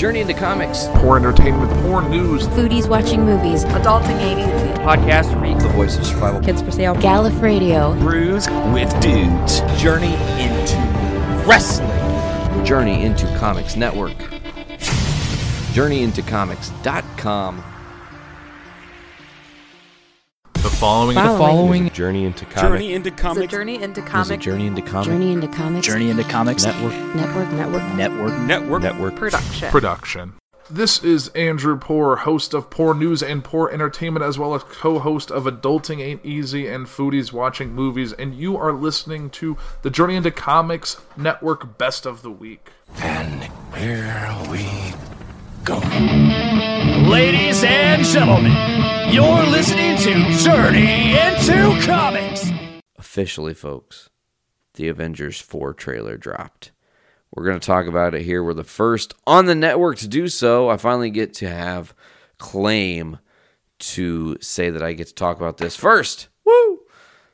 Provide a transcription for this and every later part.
Journey into Comics, Poor entertainment, poor news. Foodies watching movies. Adulting 80s. podcast for the voice of survival. Kids for sale. Gallif Radio. Brews with dudes. Journey into wrestling. Journey into Comics Network. JourneyIntoComics.com. The following, Following. Following Journey into Comics. Journey into It's a comics. journey into Is it comic Journey into Comics Journey into Comics. Journey into comics. Network. Network. Network. Network. Network. Network. production. production. This is Andrew Poor, host of Poor News and Poor Entertainment, as well as co-host of Adulting Ain't Easy and Foodies Watching Movies, and you are listening to the Journey into Comics Network Best of the Week. And here we go. Ladies and gentlemen, you're listening to Journey into Comics. Officially, folks, the Avengers 4 trailer dropped. We're going to talk about it here. We're the first on the network to do so. I finally get to have claim to say that I get to talk about this first. Woo!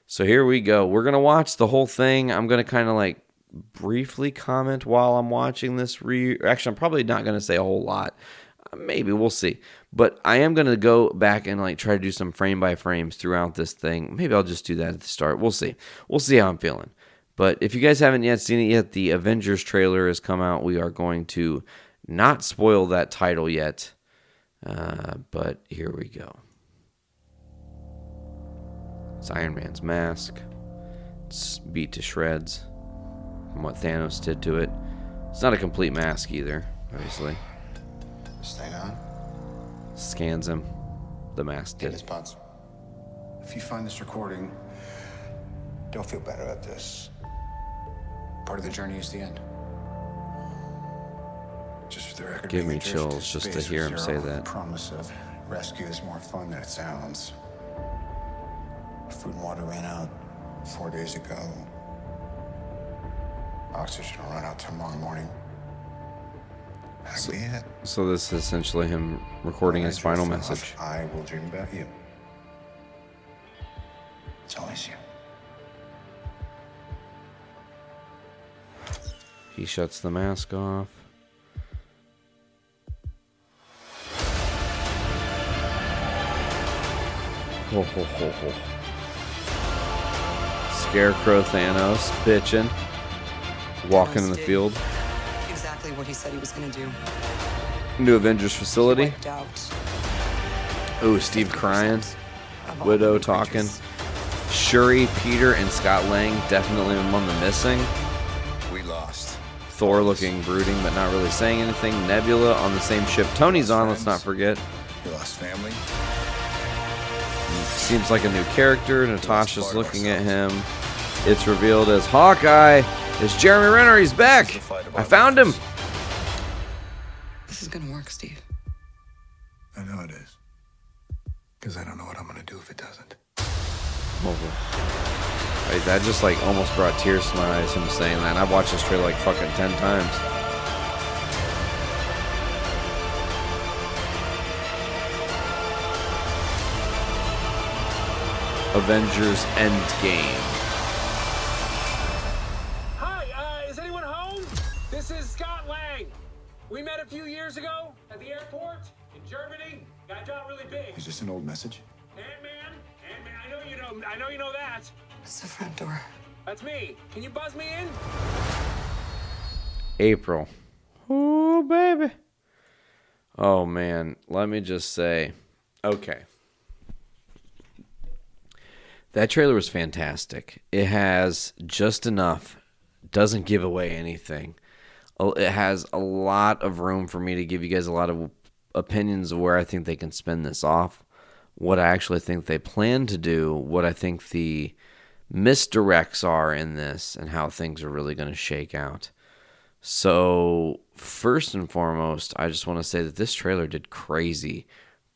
So here we go. We're going to watch the whole thing. I'm going to kind of like briefly comment while I'm watching this. Re- Actually, I'm probably not going to say a whole lot. Uh, Maybe we'll see. But I am going to go back and like try to do some frame by frames throughout this thing. Maybe I'll just do that at the start. We'll see. We'll see how I'm feeling. But if you guys haven't yet seen it yet, the Avengers trailer has come out. We are going to not spoil that title yet. Uh, but here we go. It's Iron Man's mask. It's beat to shreds from what Thanos did to it. It's not a complete mask either, obviously. Stay on. Scans him. The mask did. his pods. If you find this recording, don't feel bad about this. Part of the journey is the end. Just for the record, Give me chills just to hear him say that. The promise of rescue is more fun than it sounds. Food and water ran out four days ago. Oxygen will run out tomorrow morning. That'll be it. So this is essentially him recording his final message. I will dream about you. It's always you. He shuts the mask off. Ho, ho, ho, ho. Scarecrow Thanos bitching, walking in the field. Exactly what he said he was going to do. New Avengers facility. Wiped out Steve crying. Widow talking. Shuri, Peter, and Scott Lang definitely among the missing. We lost. Thor looking brooding but not really saying anything. Nebula on the same ship Tony's on, let's not forget. We lost family. Seems like a new character. Natasha's looking at him. It's revealed as Hawkeye. It's Jeremy Renner. He's back. I found him. This is going to work, Steve. I know it is. Because I don't know what I'm going to do if it doesn't. Wait, that just like almost brought tears to my eyes. Him saying that. I've watched this trailer like fucking ten times. Avengers Endgame. We met a few years ago at the airport in Germany. Got got really big. Is this an old message? Ant-Man, Ant-Man. I know you know. I know you know that. It's the front door. That's me. Can you buzz me in? April. Oh, baby. Oh, man. Let me just say okay. That trailer was fantastic. It has just enough, doesn't give away anything. It has a lot of room for me to give you guys a lot of opinions of where I think they can spin this off, what I actually think they plan to do, what I think the misdirects are in this, and how things are really going to shake out. So, first and foremost, I just want to say that this trailer did crazy,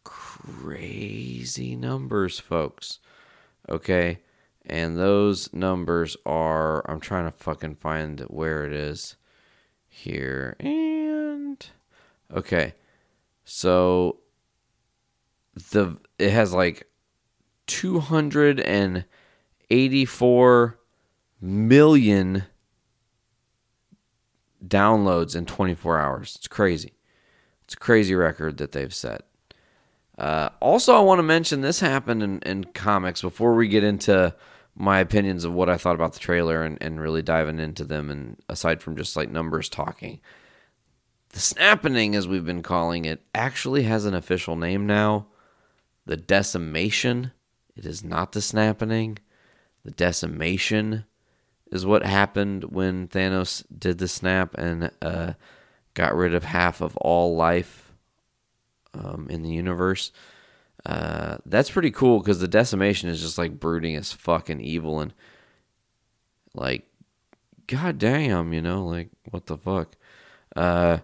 crazy numbers, folks. Okay? And those numbers are, I'm trying to fucking find where it is here. And, okay. So, the, it has like 284 million downloads in 24 hours. It's crazy. It's a crazy record that they've set. Uh, also, I want to mention this happened in, in comics before we get into my opinions of what I thought about the trailer and, and really diving into them. And aside from just like numbers talking, the snapping, as we've been calling it, actually has an official name now. The decimation. It is not the snapping. The decimation is what happened when Thanos did the snap and uh, got rid of half of all life um, in the universe. Uh, that's pretty cool because the decimation is just like brooding as fucking evil and like, god damn, you know, like what the fuck. Uh,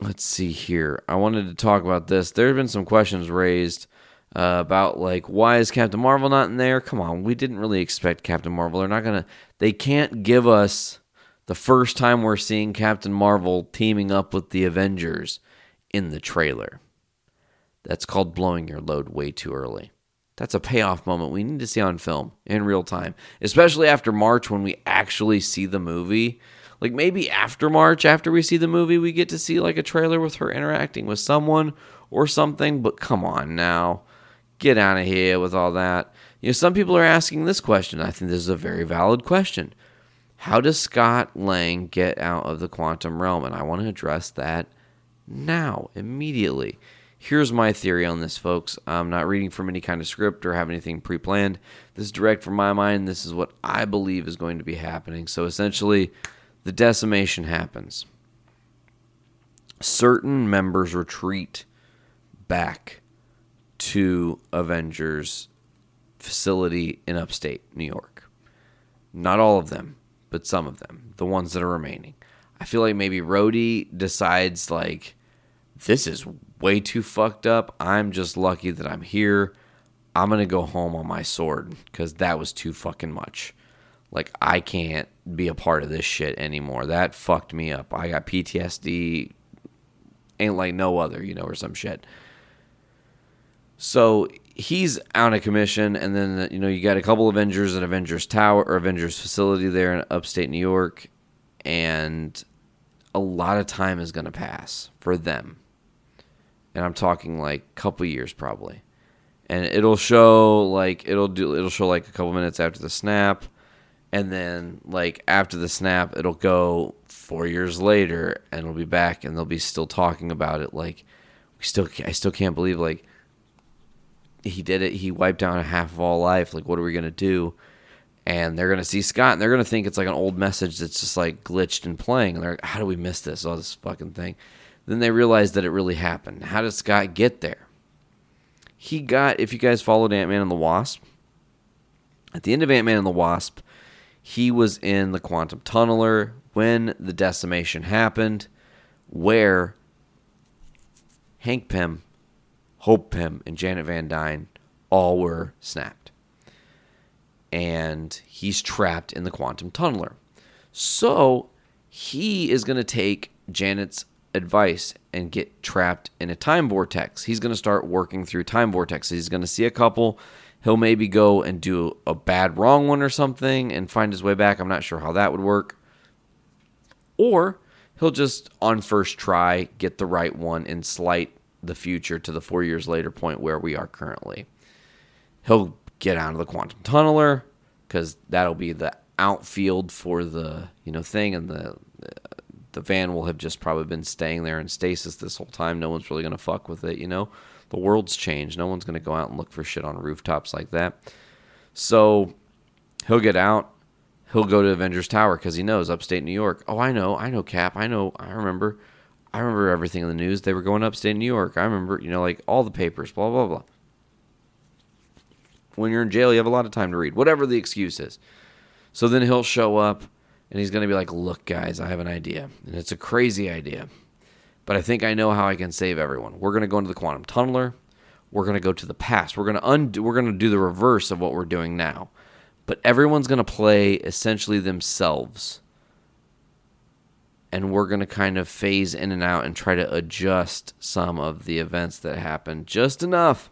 let's see here. I wanted to talk about this. There have been some questions raised uh, about like why is Captain Marvel not in there? Come on, we didn't really expect Captain Marvel. They're not gonna. They can't give us the first time we're seeing Captain Marvel teaming up with the Avengers in the trailer. That's called blowing your load way too early. That's a payoff moment we need to see on film in real time, especially after March when we actually see the movie. Like maybe after March, after we see the movie, we get to see like a trailer with her interacting with someone or something. But come on now, get out of here with all that. You know, some people are asking this question. I think this is a very valid question. How does Scott Lang get out of the quantum realm? And I want to address that now, immediately. Here's my theory on this, folks. I'm not reading from any kind of script or have anything pre planned. This is direct from my mind. This is what I believe is going to be happening. So essentially, the decimation happens. Certain members retreat back to Avengers facility in upstate New York. Not all of them, but some of them, the ones that are remaining. I feel like maybe Rhodey decides like this is way too fucked up. I'm just lucky that I'm here. I'm going to go home on my sword cuz that was too fucking much. Like I can't be a part of this shit anymore. That fucked me up. I got PTSD ain't like no other, you know, or some shit. So he's out of commission, and then uh, you know you got a couple Avengers at Avengers Tower or Avengers facility there in upstate New York, and a lot of time is going to pass for them, and I'm talking like couple years probably, and it'll show like it'll do it'll show like a couple minutes after the snap, and then like after the snap it'll go four years later, and it'll be back, and they'll be still talking about it like we still I still can't believe like he did it. He wiped a half of all life. Like, what are we gonna do? And they're gonna see Scott, and they're gonna think it's like an old message that's just like glitched and playing. And they're like, how do we miss this? All this fucking thing. Then they realized that it really happened. How did Scott get there? He got. If you guys followed Ant Man and the Wasp, at the end of Ant Man and the Wasp, he was in the quantum tunneler when the decimation happened, where Hank Pym Hope Pym and Janet Van Dyne all were snapped. And he's trapped in the quantum tunneler. So he is going to take Janet's advice and get trapped in a time vortex. He's going to start working through time vortexes. He's going to see a couple. He'll maybe go and do a bad wrong one or something and find his way back. I'm not sure how that would work. Or he'll just, on first try, get the right one and slight the future to the four years later point where we are currently. He'll get out of the quantum tunneler because that'll be the outfield for the you know thing, and the the van will have just probably been staying there in stasis this whole time. No one's really gonna fuck with it, you know. The world's changed. No one's gonna go out and look for shit on rooftops like that. So he'll get out. He'll go to Avengers Tower because he knows upstate New York. Oh, I know, I know, Cap. I know, I remember. I remember everything in the news. They were going upstate New York. I remember, you know, like all the papers, blah, blah, blah. When you're in jail, you have a lot of time to read, whatever the excuse is. So then he'll show up and he's going to be like, look, guys, I have an idea. And it's a crazy idea. But I think I know how I can save everyone. We're going to go into the quantum tunneler. We're going to go to the past. We're going to undo, we're going to do the reverse of what we're doing now. But everyone's going to play essentially themselves and we're going to kind of phase in and out and try to adjust some of the events that happen just enough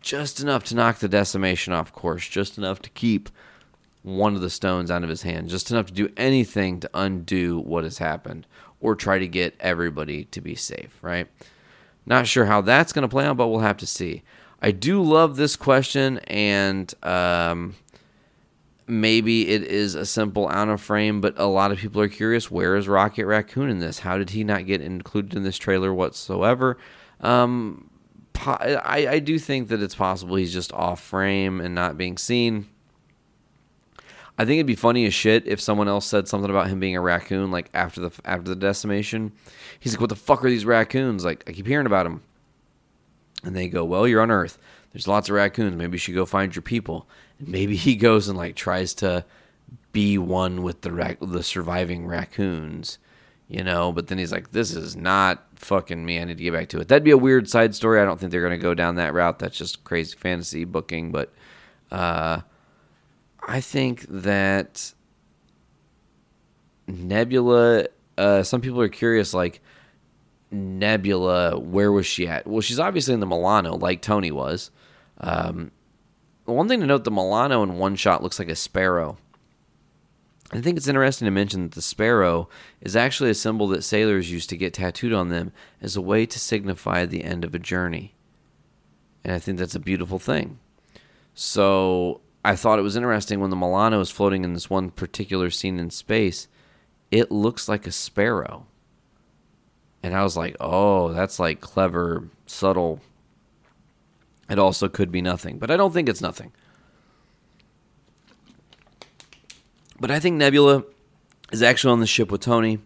just enough to knock the decimation off course just enough to keep one of the stones out of his hand just enough to do anything to undo what has happened or try to get everybody to be safe, right? Not sure how that's going to play out, but we'll have to see. I do love this question, and um, maybe it is a simple out of frame, but a lot of people are curious where is Rocket Raccoon in this? How did he not get included in this trailer whatsoever? Um, I, I do think that it's possible he's just off frame and not being seen. I think it'd be funny as shit if someone else said something about him being a raccoon, like after the after the decimation. He's like, "What the fuck are these raccoons?" Like, I keep hearing about them. And they go, "Well, you're on Earth. There's lots of raccoons. Maybe you should go find your people." And maybe he goes and like tries to be one with the rac- the surviving raccoons, you know. But then he's like, "This is not fucking me. I need to get back to it." That'd be a weird side story. I don't think they're gonna go down that route. That's just crazy fantasy booking. But uh, I think that Nebula. Uh, some people are curious, like Nebula, where was she at? Well, she's obviously in the Milano, like Tony was. Um, one thing to note: the Milano in one shot looks like a sparrow. I think it's interesting to mention that the sparrow is actually a symbol that sailors used to get tattooed on them as a way to signify the end of a journey. And I think that's a beautiful thing. So I thought it was interesting when the Milano is floating in this one particular scene in space, it looks like a sparrow. And I was like, oh, that's like clever, subtle. It also could be nothing, but I don't think it's nothing. But I think Nebula is actually on the ship with Tony,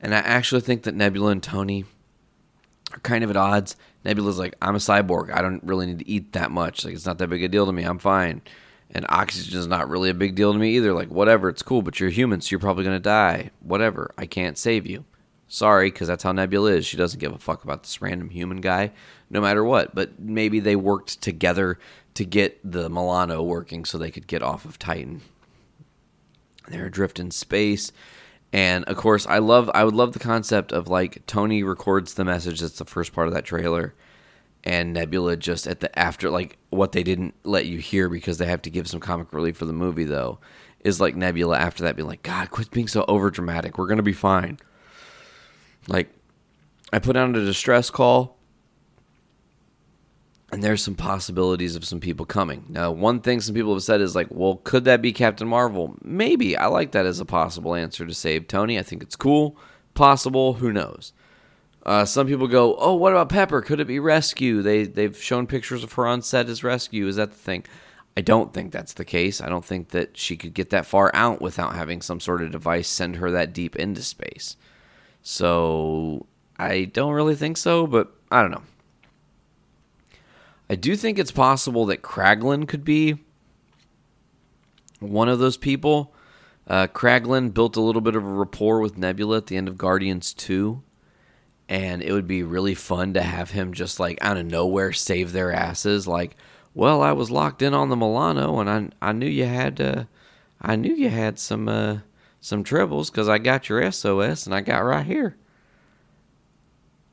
and I actually think that Nebula and Tony are kind of at odds. Nebula's like, I'm a cyborg. I don't really need to eat that much. Like, it's not that big a deal to me. I'm fine. And oxygen is not really a big deal to me either. Like, whatever, it's cool, but you're human, so you're probably going to die. Whatever. I can't save you. Sorry, because that's how Nebula is. She doesn't give a fuck about this random human guy, no matter what. But maybe they worked together to get the Milano working so they could get off of Titan. They're adrift in space. And of course, I love I would love the concept of like Tony records the message that's the first part of that trailer and Nebula just at the after like what they didn't let you hear because they have to give some comic relief for the movie though is like Nebula after that being like god quit being so over dramatic we're to be fine. Like I put out a distress call and there's some possibilities of some people coming. Now, one thing some people have said is like, well, could that be Captain Marvel? Maybe. I like that as a possible answer to save Tony. I think it's cool. Possible. Who knows? Uh, some people go, oh, what about Pepper? Could it be Rescue? They they've shown pictures of her on set as Rescue. Is that the thing? I don't think that's the case. I don't think that she could get that far out without having some sort of device send her that deep into space. So I don't really think so, but I don't know. I do think it's possible that Kraglin could be one of those people. Uh, Kraglin built a little bit of a rapport with Nebula at the end of Guardians 2. And it would be really fun to have him just like out of nowhere save their asses. Like, well, I was locked in on the Milano, and I I knew you had uh, I knew you had some uh, some troubles because I got your SOS and I got right here.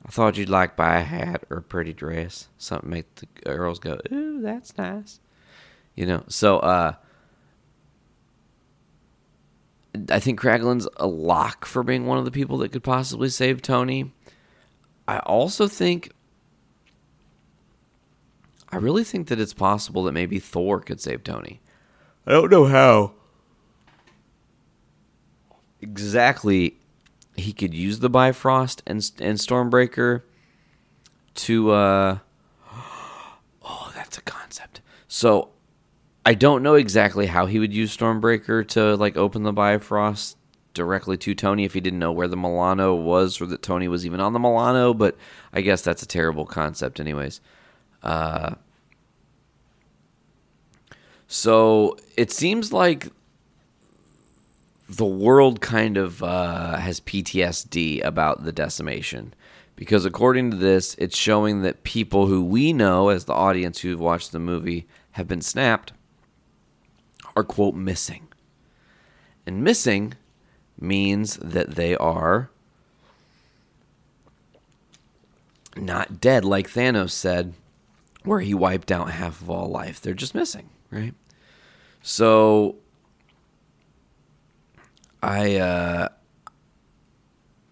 I thought you'd like buy a hat or a pretty dress, something make the girls go, "Ooh, that's nice," you know. So, uh, I think Kraglin's a lock for being one of the people that could possibly save Tony. I also think, I really think that it's possible that maybe Thor could save Tony. I don't know how exactly he could use the Bifrost and and Stormbreaker to uh oh that's a concept. So I don't know exactly how he would use Stormbreaker to like open the Bifrost directly to Tony if he didn't know where the Milano was or that Tony was even on the Milano, but I guess that's a terrible concept anyways. Uh so it seems like the world kind of uh, has PTSD about the decimation. Because according to this, it's showing that people who we know as the audience who've watched the movie have been snapped are, quote, missing. And missing means that they are not dead, like Thanos said, where he wiped out half of all life. They're just missing, right? So I uh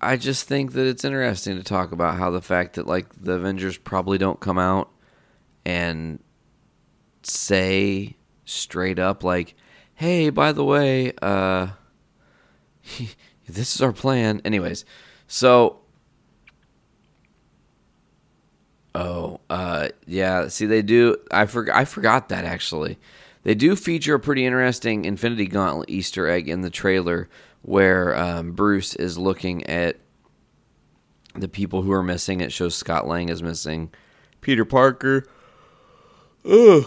I just think that it's interesting to talk about how the fact that like the Avengers probably don't come out and say straight up like, "Hey, by the way, uh this is our plan." Anyways, so Oh, uh yeah, see they do I forgot I forgot that actually. They do feature a pretty interesting Infinity Gauntlet Easter egg in the trailer where um, Bruce is looking at the people who are missing. It shows Scott Lang is missing, Peter Parker. Ugh.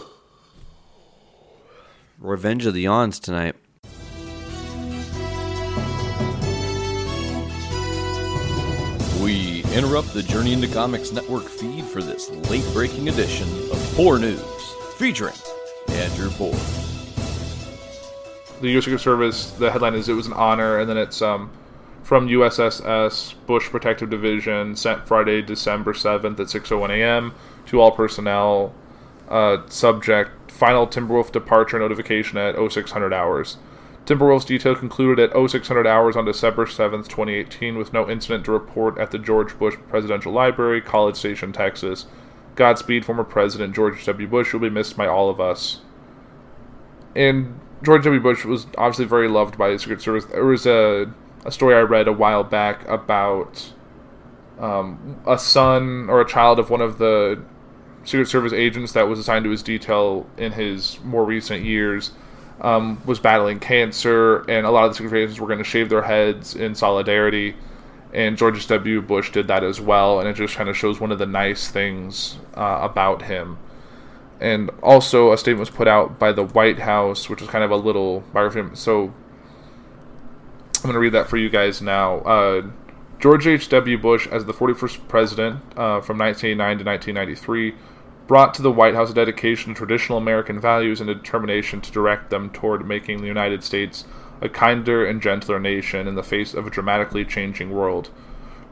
Revenge of the Yawns tonight. Interrupt the Journey into Comics Network feed for this late breaking edition of Poor News, featuring Andrew Poor. The U.S. Secret Service, the headline is it was an honor, and then it's um, from USSS Bush Protective Division, sent Friday, December 7th at 6.01 a.m. to all personnel. Uh, subject, final Timberwolf departure notification at 0600 hours. Timberwolf's detail concluded at 0600 hours on December 7, 2018, with no incident to report at the George Bush Presidential Library, College Station, Texas. Godspeed, former President George W. Bush. You'll be missed by all of us. And George W. Bush was obviously very loved by the Secret Service. There was a, a story I read a while back about um, a son or a child of one of the Secret Service agents that was assigned to his detail in his more recent years um, was battling cancer, and a lot of the Secret were going to shave their heads in solidarity. And George W. Bush did that as well, and it just kind of shows one of the nice things uh, about him. And also, a statement was put out by the White House, which is kind of a little biography. So, I'm going to read that for you guys now. Uh, George H.W. Bush, as the 41st president uh, from 1989 to 1993, brought to the White House a dedication to traditional American values and a determination to direct them toward making the United States a kinder and gentler nation in the face of a dramatically changing world.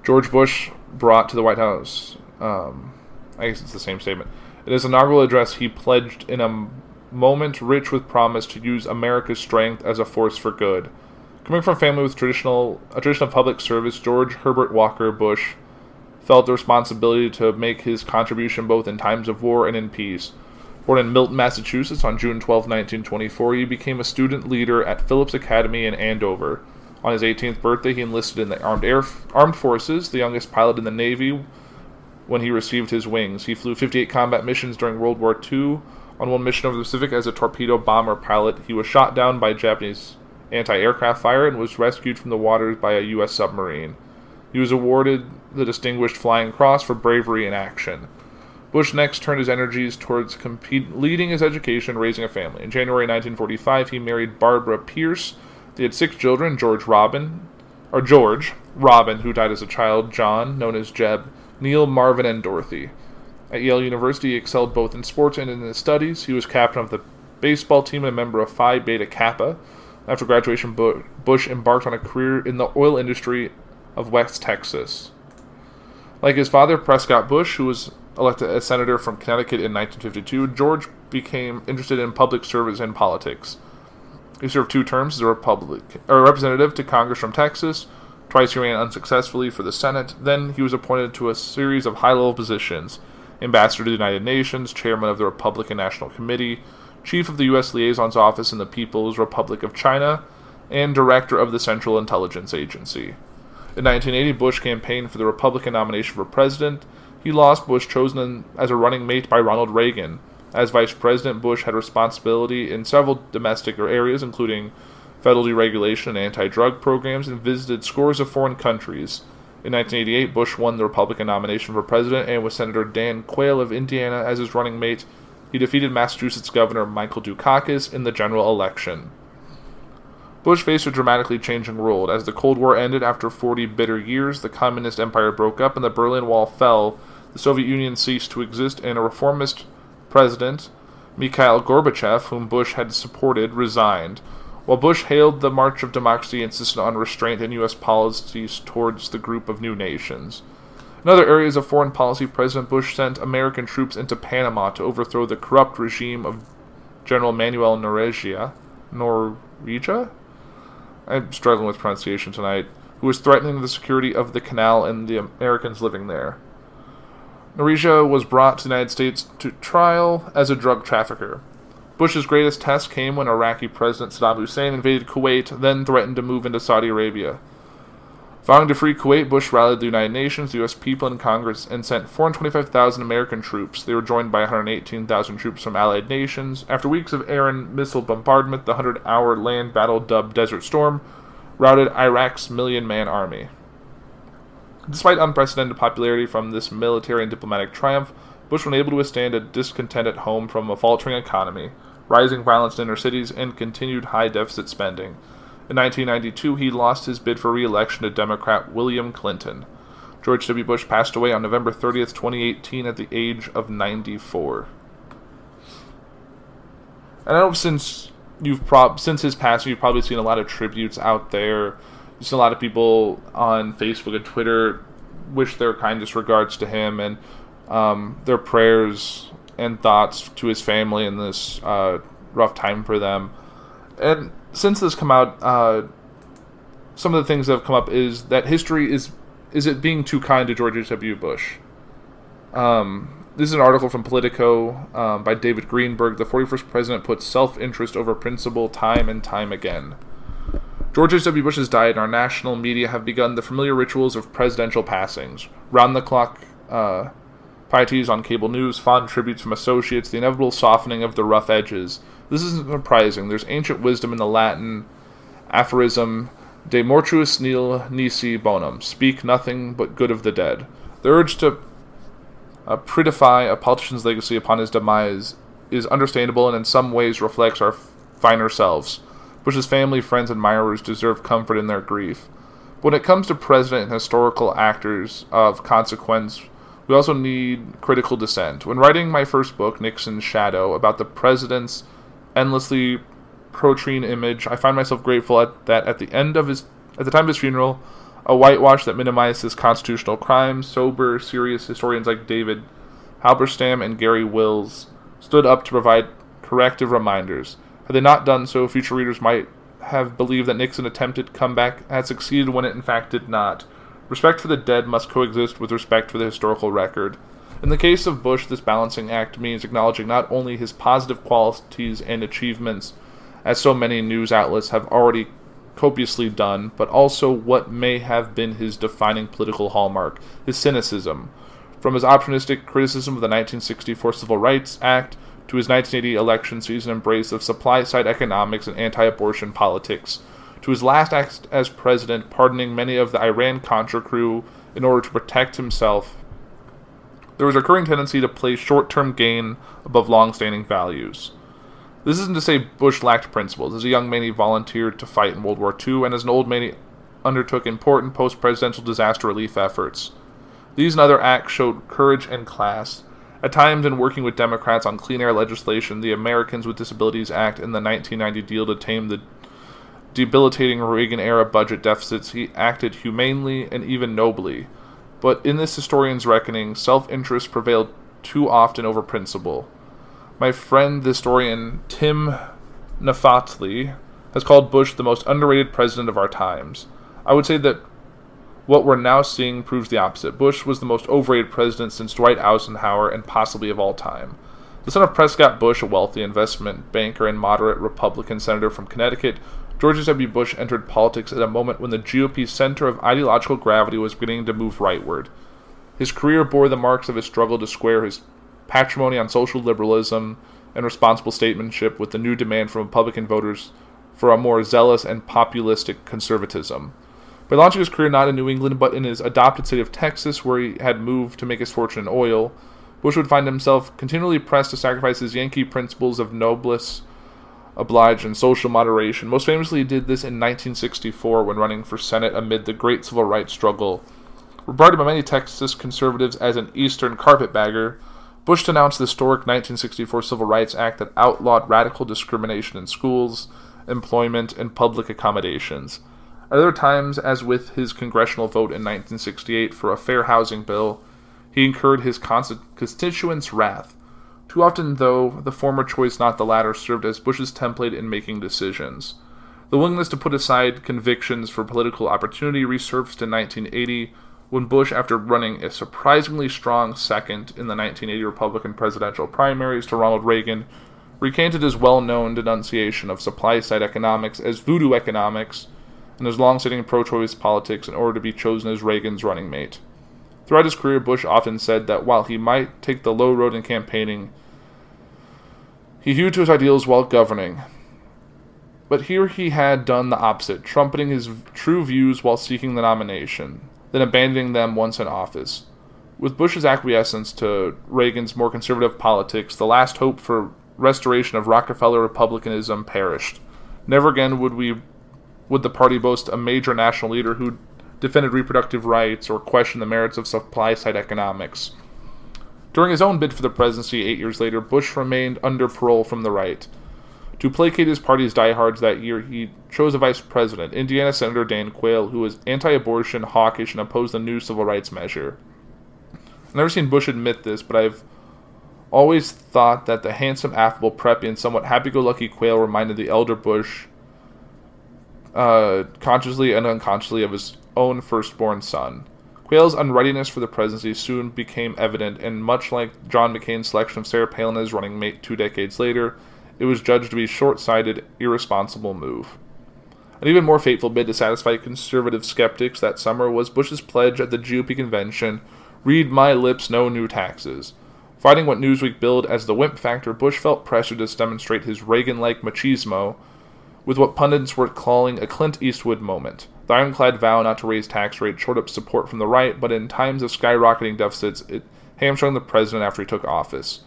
George Bush brought to the White House, um, I guess it's the same statement. In his inaugural address, he pledged in a moment rich with promise to use America's strength as a force for good. Coming from a family with traditional a tradition of public service, George Herbert Walker Bush felt the responsibility to make his contribution both in times of war and in peace. Born in Milton, Massachusetts on June 12, 1924, he became a student leader at Phillips Academy in Andover. On his 18th birthday, he enlisted in the Armed Air Armed Forces, the youngest pilot in the Navy when he received his wings. He flew 58 combat missions during World War II. On one mission over the Pacific as a torpedo bomber pilot, he was shot down by Japanese anti-aircraft fire and was rescued from the waters by a U.S. submarine. He was awarded the Distinguished Flying Cross for bravery in action. Bush next turned his energies towards leading his education, raising a family. In January 1945, he married Barbara Pierce. They had six children: George Robin, or George Robin, who died as a child; John, known as Jeb; Neil, Marvin, and Dorothy. At Yale University, he excelled both in sports and in his studies. He was captain of the baseball team and a member of Phi Beta Kappa. After graduation, Bush embarked on a career in the oil industry of West Texas. Like his father, Prescott Bush, who was elected as senator from Connecticut in 1952, George became interested in public service and politics. He served two terms as a, Republic, a representative to Congress from Texas. Twice he ran unsuccessfully for the Senate. Then he was appointed to a series of high level positions ambassador to the United Nations, chairman of the Republican National Committee, chief of the U.S. Liaison's Office in the People's Republic of China, and director of the Central Intelligence Agency. In 1980, Bush campaigned for the Republican nomination for president. He lost, Bush chosen as a running mate by Ronald Reagan. As vice president, Bush had responsibility in several domestic areas, including federal deregulation and anti drug programs, and visited scores of foreign countries. In 1988, Bush won the Republican nomination for president, and with Senator Dan Quayle of Indiana as his running mate, he defeated Massachusetts Governor Michael Dukakis in the general election. Bush faced a dramatically changing world. As the Cold War ended after 40 bitter years, the Communist Empire broke up and the Berlin Wall fell, the Soviet Union ceased to exist, and a reformist president, Mikhail Gorbachev, whom Bush had supported, resigned. While Bush hailed the march of democracy, insisted on restraint in U.S. policies towards the group of new nations. In other areas of foreign policy, President Bush sent American troops into Panama to overthrow the corrupt regime of General Manuel Noriega. Noriega? I'm struggling with pronunciation tonight. who was threatening the security of the canal and the Americans living there. Norija was brought to the United States to trial as a drug trafficker. Bush's greatest test came when Iraqi President Saddam Hussein invaded Kuwait, then threatened to move into Saudi Arabia. Vowing to free Kuwait, Bush rallied the United Nations, the U.S. people, and Congress and sent 425,000 American troops. They were joined by 118,000 troops from allied nations. After weeks of air and missile bombardment, the 100 hour land battle dubbed Desert Storm routed Iraq's million man army. Despite unprecedented popularity from this military and diplomatic triumph, Bush was unable to withstand a discontent at home from a faltering economy, rising violence in inner cities, and continued high deficit spending. In 1992, he lost his bid for re election to Democrat William Clinton. George W. Bush passed away on November 30th, 2018, at the age of 94. And I know since you've prob since his passing, you've probably seen a lot of tributes out there. You've seen a lot of people on Facebook and Twitter wish their kindest regards to him and um, their prayers and thoughts to his family in this uh, rough time for them. And since this come out, uh, some of the things that have come up is that history is is it being too kind to George W. Bush. Um, this is an article from Politico um, by David Greenberg. The 41st president puts self interest over principle time and time again. George H.W. Bush has died, and our national media have begun the familiar rituals of presidential passings. Round the clock uh, pieties on cable news, fond tributes from associates, the inevitable softening of the rough edges. This isn't surprising. There's ancient wisdom in the Latin aphorism De mortuis nil nisi bonum, speak nothing but good of the dead. The urge to uh, prettify a politician's legacy upon his demise is understandable and in some ways reflects our finer selves. Bush's family, friends, and admirers deserve comfort in their grief. But when it comes to president and historical actors of consequence, we also need critical dissent. When writing my first book, Nixon's Shadow, about the president's endlessly protrine image, I find myself grateful at, that at the end of his, at the time of his funeral, a whitewash that minimizes constitutional crimes, sober, serious historians like David Halberstam and Garry Wills stood up to provide corrective reminders. Had they not done so, future readers might have believed that Nixon attempted comeback had succeeded when it in fact did not. Respect for the dead must coexist with respect for the historical record. In the case of Bush, this balancing act means acknowledging not only his positive qualities and achievements, as so many news outlets have already copiously done, but also what may have been his defining political hallmark, his cynicism. From his optimistic criticism of the 1964 Civil Rights Act to his 1980 election season embrace of supply side economics and anti abortion politics, to his last act as president, pardoning many of the Iran Contra crew in order to protect himself, there was a recurring tendency to place short term gain above long standing values. This isn't to say Bush lacked principles. As a young man, he volunteered to fight in World War II, and as an old man, he undertook important post presidential disaster relief efforts. These and other acts showed courage and class. At times, in working with Democrats on clean air legislation, the Americans with Disabilities Act, and the 1990 deal to tame the debilitating Reagan era budget deficits, he acted humanely and even nobly. But in this historian's reckoning, self interest prevailed too often over principle. My friend, the historian Tim Naftali, has called Bush the most underrated president of our times. I would say that what we're now seeing proves the opposite. Bush was the most overrated president since Dwight Eisenhower and possibly of all time. The son of Prescott Bush, a wealthy investment banker and moderate Republican senator from Connecticut, George W. Bush entered politics at a moment when the GOP's center of ideological gravity was beginning to move rightward. His career bore the marks of his struggle to square his patrimony on social liberalism and responsible statesmanship with the new demand from Republican voters for a more zealous and populistic conservatism. By launching his career not in New England but in his adopted state of Texas, where he had moved to make his fortune in oil, Bush would find himself continually pressed to sacrifice his Yankee principles of noblesse oblige and social moderation. Most famously, he did this in 1964 when running for Senate amid the great civil rights struggle. Regarded by many Texas conservatives as an Eastern carpetbagger, Bush denounced the historic 1964 Civil Rights Act that outlawed radical discrimination in schools, employment, and public accommodations. At other times, as with his congressional vote in 1968 for a fair housing bill, he incurred his constituents' wrath. Too often, though, the former choice, not the latter, served as Bush's template in making decisions. The willingness to put aside convictions for political opportunity resurfaced in 1980 when Bush, after running a surprisingly strong second in the 1980 Republican presidential primaries to Ronald Reagan, recanted his well known denunciation of supply side economics as voodoo economics and his long sitting pro choice politics in order to be chosen as Reagan's running mate. Throughout his career, Bush often said that while he might take the low road in campaigning, he hewed to his ideals while governing. But here he had done the opposite, trumpeting his true views while seeking the nomination, then abandoning them once in office. With Bush's acquiescence to Reagan's more conservative politics, the last hope for restoration of Rockefeller republicanism perished. Never again would we would the party boast a major national leader who defended reproductive rights or questioned the merits of supply side economics. During his own bid for the presidency eight years later, Bush remained under parole from the right. To placate his party's diehards that year, he chose a vice president, Indiana Senator Dan Quayle, who was anti abortion, hawkish, and opposed the new civil rights measure. I've never seen Bush admit this, but I've always thought that the handsome, affable, preppy, and somewhat happy go lucky Quayle reminded the elder Bush uh, consciously and unconsciously of his own firstborn son. Quayle's unreadiness for the presidency soon became evident, and much like John McCain's selection of Sarah Palin as running mate two decades later, it was judged to be a short sighted, irresponsible move. An even more fateful bid to satisfy conservative skeptics that summer was Bush's pledge at the GOP convention read my lips, no new taxes. Fighting what Newsweek billed as the wimp factor, Bush felt pressure to demonstrate his Reagan like machismo with what pundits were calling a Clint Eastwood moment. The ironclad vow not to raise tax rates shored up support from the right, but in times of skyrocketing deficits, it hamstrung the president after he took office.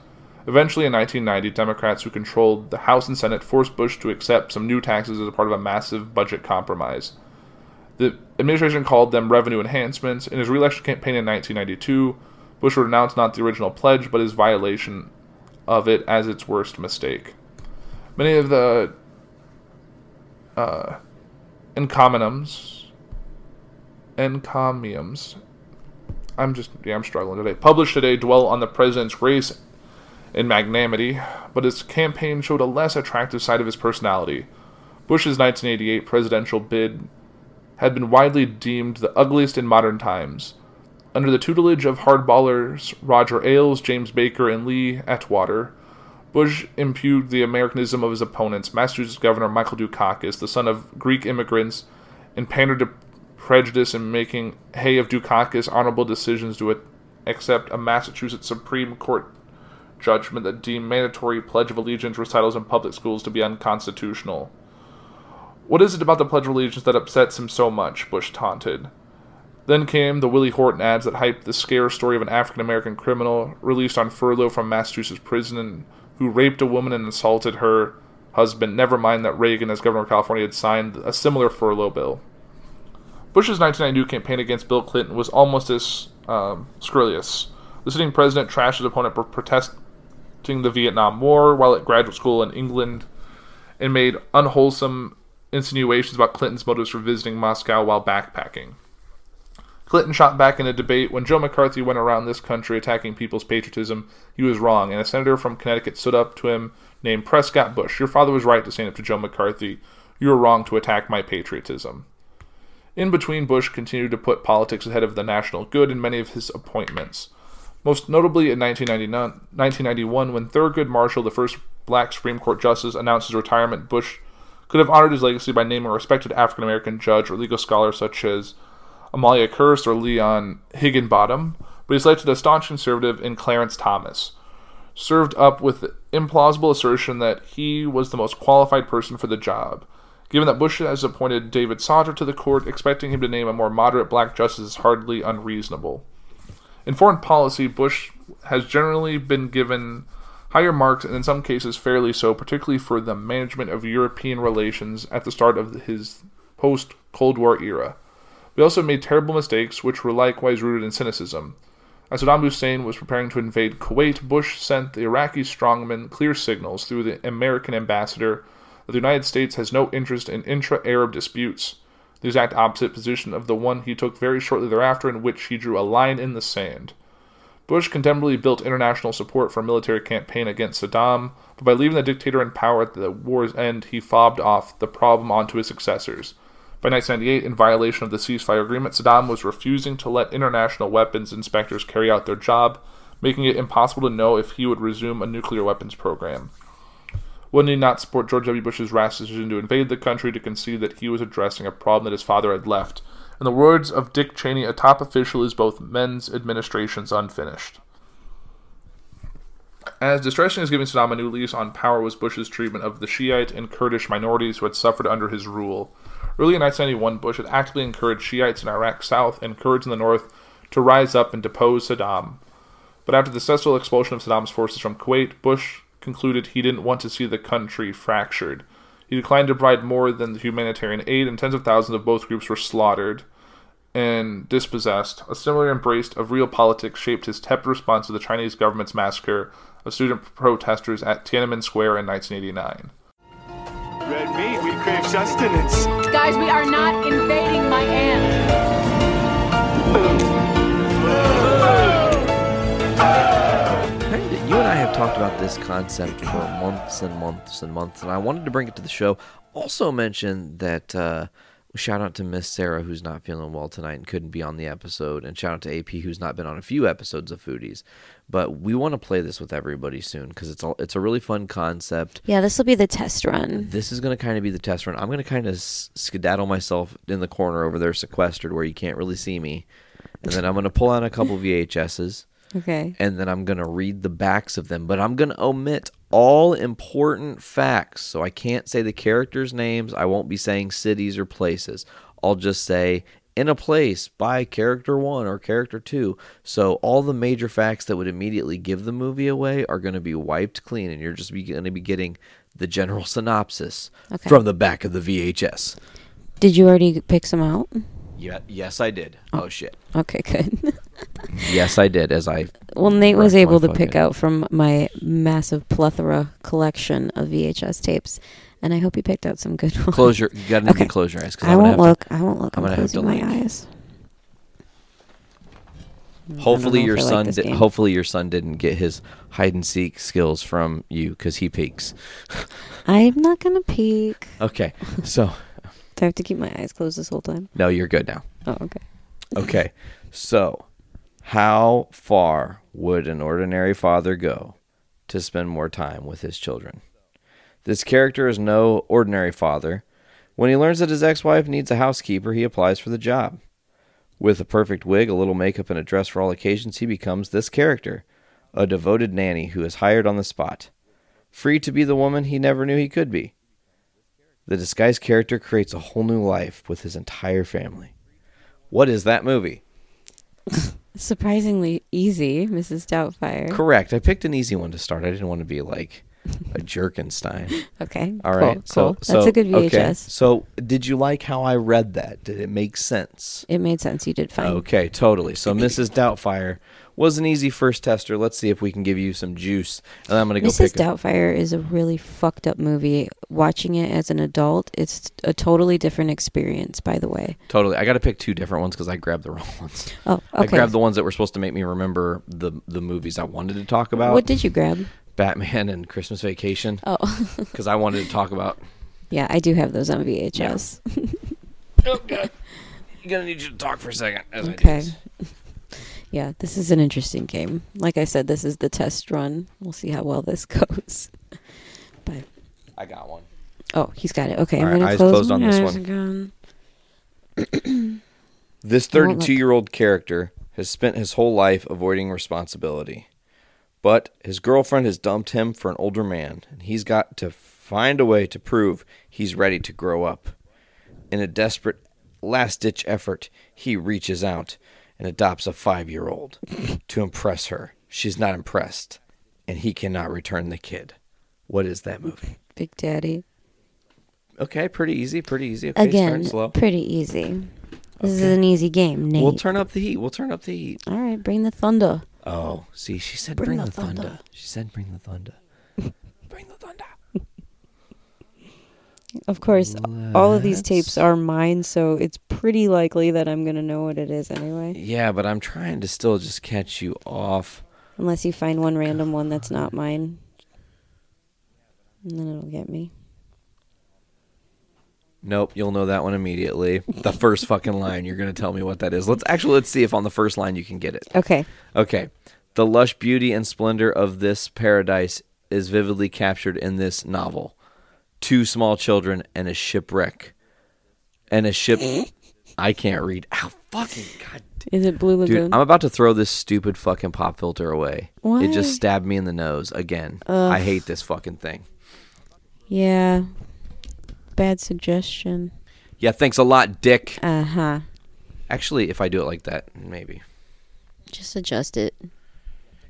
Eventually, in 1990, Democrats who controlled the House and Senate forced Bush to accept some new taxes as a part of a massive budget compromise. The administration called them revenue enhancements. In his reelection campaign in 1992, Bush announce not the original pledge, but his violation of it as its worst mistake. Many of the uh, encomiums, encomiums, I'm just, yeah, I'm struggling today, published today dwell on the president's grace and magnanimity, but his campaign showed a less attractive side of his personality. Bush's 1988 presidential bid had been widely deemed the ugliest in modern times. Under the tutelage of hardballers Roger Ailes, James Baker, and Lee Atwater, Bush impugned the Americanism of his opponents, Massachusetts Governor Michael Dukakis, the son of Greek immigrants, and pandered to prejudice in making hay of Dukakis' honorable decisions to accept a Massachusetts Supreme Court judgment that deemed mandatory Pledge of Allegiance recitals in public schools to be unconstitutional. What is it about the Pledge of Allegiance that upsets him so much? Bush taunted. Then came the Willie Horton ads that hyped the scare story of an African American criminal released on furlough from Massachusetts prison who raped a woman and assaulted her husband. Never mind that Reagan, as governor of California, had signed a similar furlough bill. Bush's 1992 campaign against Bill Clinton was almost as um, scurrilous. The sitting president trashed his opponent for protesting the Vietnam War while at graduate school in England and made unwholesome insinuations about Clinton's motives for visiting Moscow while backpacking. Clinton shot back in a debate when Joe McCarthy went around this country attacking people's patriotism. He was wrong, and a senator from Connecticut stood up to him named Prescott Bush. Your father was right to stand up to Joe McCarthy. You were wrong to attack my patriotism. In between, Bush continued to put politics ahead of the national good in many of his appointments. Most notably in 1991, when Thurgood Marshall, the first black Supreme Court justice, announced his retirement, Bush could have honored his legacy by naming a respected African American judge or legal scholar such as Amalia Kearse or Leon Higginbotham, but he selected a staunch conservative in Clarence Thomas, served up with the implausible assertion that he was the most qualified person for the job. Given that Bush has appointed David Souter to the court, expecting him to name a more moderate black justice is hardly unreasonable. In foreign policy, Bush has generally been given higher marks and in some cases fairly so, particularly for the management of European relations at the start of his post Cold War era. We also made terrible mistakes, which were likewise rooted in cynicism. As Saddam Hussein was preparing to invade Kuwait, Bush sent the Iraqi strongmen clear signals through the American ambassador that the United States has no interest in intra Arab disputes, the exact opposite position of the one he took very shortly thereafter, in which he drew a line in the sand. Bush contemporarily built international support for a military campaign against Saddam, but by leaving the dictator in power at the war's end, he fobbed off the problem onto his successors. By 1998, in violation of the ceasefire agreement, Saddam was refusing to let international weapons inspectors carry out their job, making it impossible to know if he would resume a nuclear weapons program. Would he not support George W. Bush's rash decision to invade the country to concede that he was addressing a problem that his father had left? In the words of Dick Cheney, a top official is both men's administrations unfinished. As distressing as giving Saddam a new lease on power was Bush's treatment of the Shiite and Kurdish minorities who had suffered under his rule. Early in 1991, Bush had actively encouraged Shiites in Iraq South and Kurds in the North to rise up and depose Saddam. But after the successful expulsion of Saddam's forces from Kuwait, Bush concluded he didn't want to see the country fractured. He declined to provide more than the humanitarian aid, and tens of thousands of both groups were slaughtered and dispossessed. A similar embrace of realpolitik shaped his tepid response to the Chinese government's massacre of student protesters at Tiananmen Square in 1989. Red meat, we crave sustenance. Guys, we are not invading my aunt. You and I have talked about this concept for months and months and months, and I wanted to bring it to the show. Also, mention that uh, shout out to Miss Sarah, who's not feeling well tonight and couldn't be on the episode, and shout out to AP, who's not been on a few episodes of Foodies. But we want to play this with everybody soon because it's all, it's a really fun concept. Yeah, this will be the test run. This is going to kind of be the test run. I'm going to kind of skedaddle myself in the corner over there, sequestered, where you can't really see me, and then I'm going to pull out a couple VHSs Okay. and then I'm going to read the backs of them, but I'm going to omit all important facts. So I can't say the characters' names. I won't be saying cities or places. I'll just say in a place by character one or character two. So all the major facts that would immediately give the movie away are going to be wiped clean, and you're just going to be getting the general synopsis Okay. from the back of the VHS. Did you already pick some out? Yeah, yes, I did. Oh, oh shit. Okay, good. Yes, I did. As I well, Nate was able to pick out from my massive plethora collection of VHS tapes, and I hope you picked out some good ones. Close your. You got to Okay. close your eyes. 'cause I won't have to- look. I won't look. I'm I'm, closing my eyes. Hopefully your I like son did, hopefully your son didn't get his hide and seek skills from you cuz he peeks. I'm not gonna peek. Okay. So, Do I have to keep my eyes closed this whole time? no, you're good now. Oh, okay. Okay. So, how far would an ordinary father go to spend more time with his children? This character is no ordinary father. When he learns that his ex-wife needs a housekeeper, he applies for the job. With a perfect wig, a little makeup, and a dress for all occasions, he becomes this character, a devoted nanny who is hired on the spot, free to be the woman he never knew he could be. The disguised character creates a whole new life with his entire family. What is that movie? Surprisingly easy, Mrs. Doubtfire. Correct. I picked an easy one to start. I didn't want to be like a Jerkenstein. Okay. All cool, right. Cool. So, That's so- a good VHS. Okay. So, did you like how I read that? Did it make sense? It made sense. You did fine. Okay, totally. So, Mrs. Doubtfire was an easy first tester. Let's see if we can give you some juice. And I'm going to go Mrs. pick. Doubtfire is a really fucked up movie. Watching it as an adult, it's a totally different experience. By the way. Totally. I got to pick two different ones because I grabbed the wrong ones. Oh, okay. I grabbed the ones that were supposed to make me remember the the movies I wanted to talk about. What did you grab? Batman and Christmas Vacation. Oh. Because I wanted to talk about. Yeah, I do have those on VHS. Oh, God. I'm to need you to talk for a second. As I do Okay. Yeah, this is an interesting game. Like I said, this is the test run. We'll see how well this goes. But I got one. oh, he's got it. Okay, All I'm right, gonna eyes close closed my on this eyes one. again. This I won't look. 32 year old character has spent his whole life avoiding responsibility. But his girlfriend has dumped him for an older man, and he's got to find a way to prove he's ready to grow up. In a desperate, last ditch effort, he reaches out and adopts a five year old to impress her. She's not impressed, and he cannot return the kid. What is that movie? Big Daddy. Okay, pretty easy, pretty easy. Okay, Again, pretty easy. This is an easy game, Nate. We'll turn up the heat. We'll turn up the heat. All right, bring the thunder. Oh, see, she said Bring bring, the the, thunder. thunder. She said bring the thunder. bring the thunder. Of course, all of these tapes are mine, so it's pretty likely that I'm going to know what it is anyway. Yeah, but I'm trying to still just catch you off. Unless you find one random one that's not mine. And then it'll get me. Nope, you'll know that one immediately. The first fucking line, you're gonna tell me what that is. Let's actually let's see if on the first line you can get it. Okay. Okay. The lush beauty and splendor of this paradise is vividly captured in this novel. Two small children and a shipwreck. And a ship I can't read. Ow, fucking god. Is it Blue Lagoon? Dude, I'm about to throw this stupid fucking pop filter away. Why? It just stabbed me in the nose again. Ugh. I hate this fucking thing. yeah. Bad suggestion. Yeah, thanks a lot, Dick. Uh huh. Actually, if I do it like that, maybe. Just adjust it.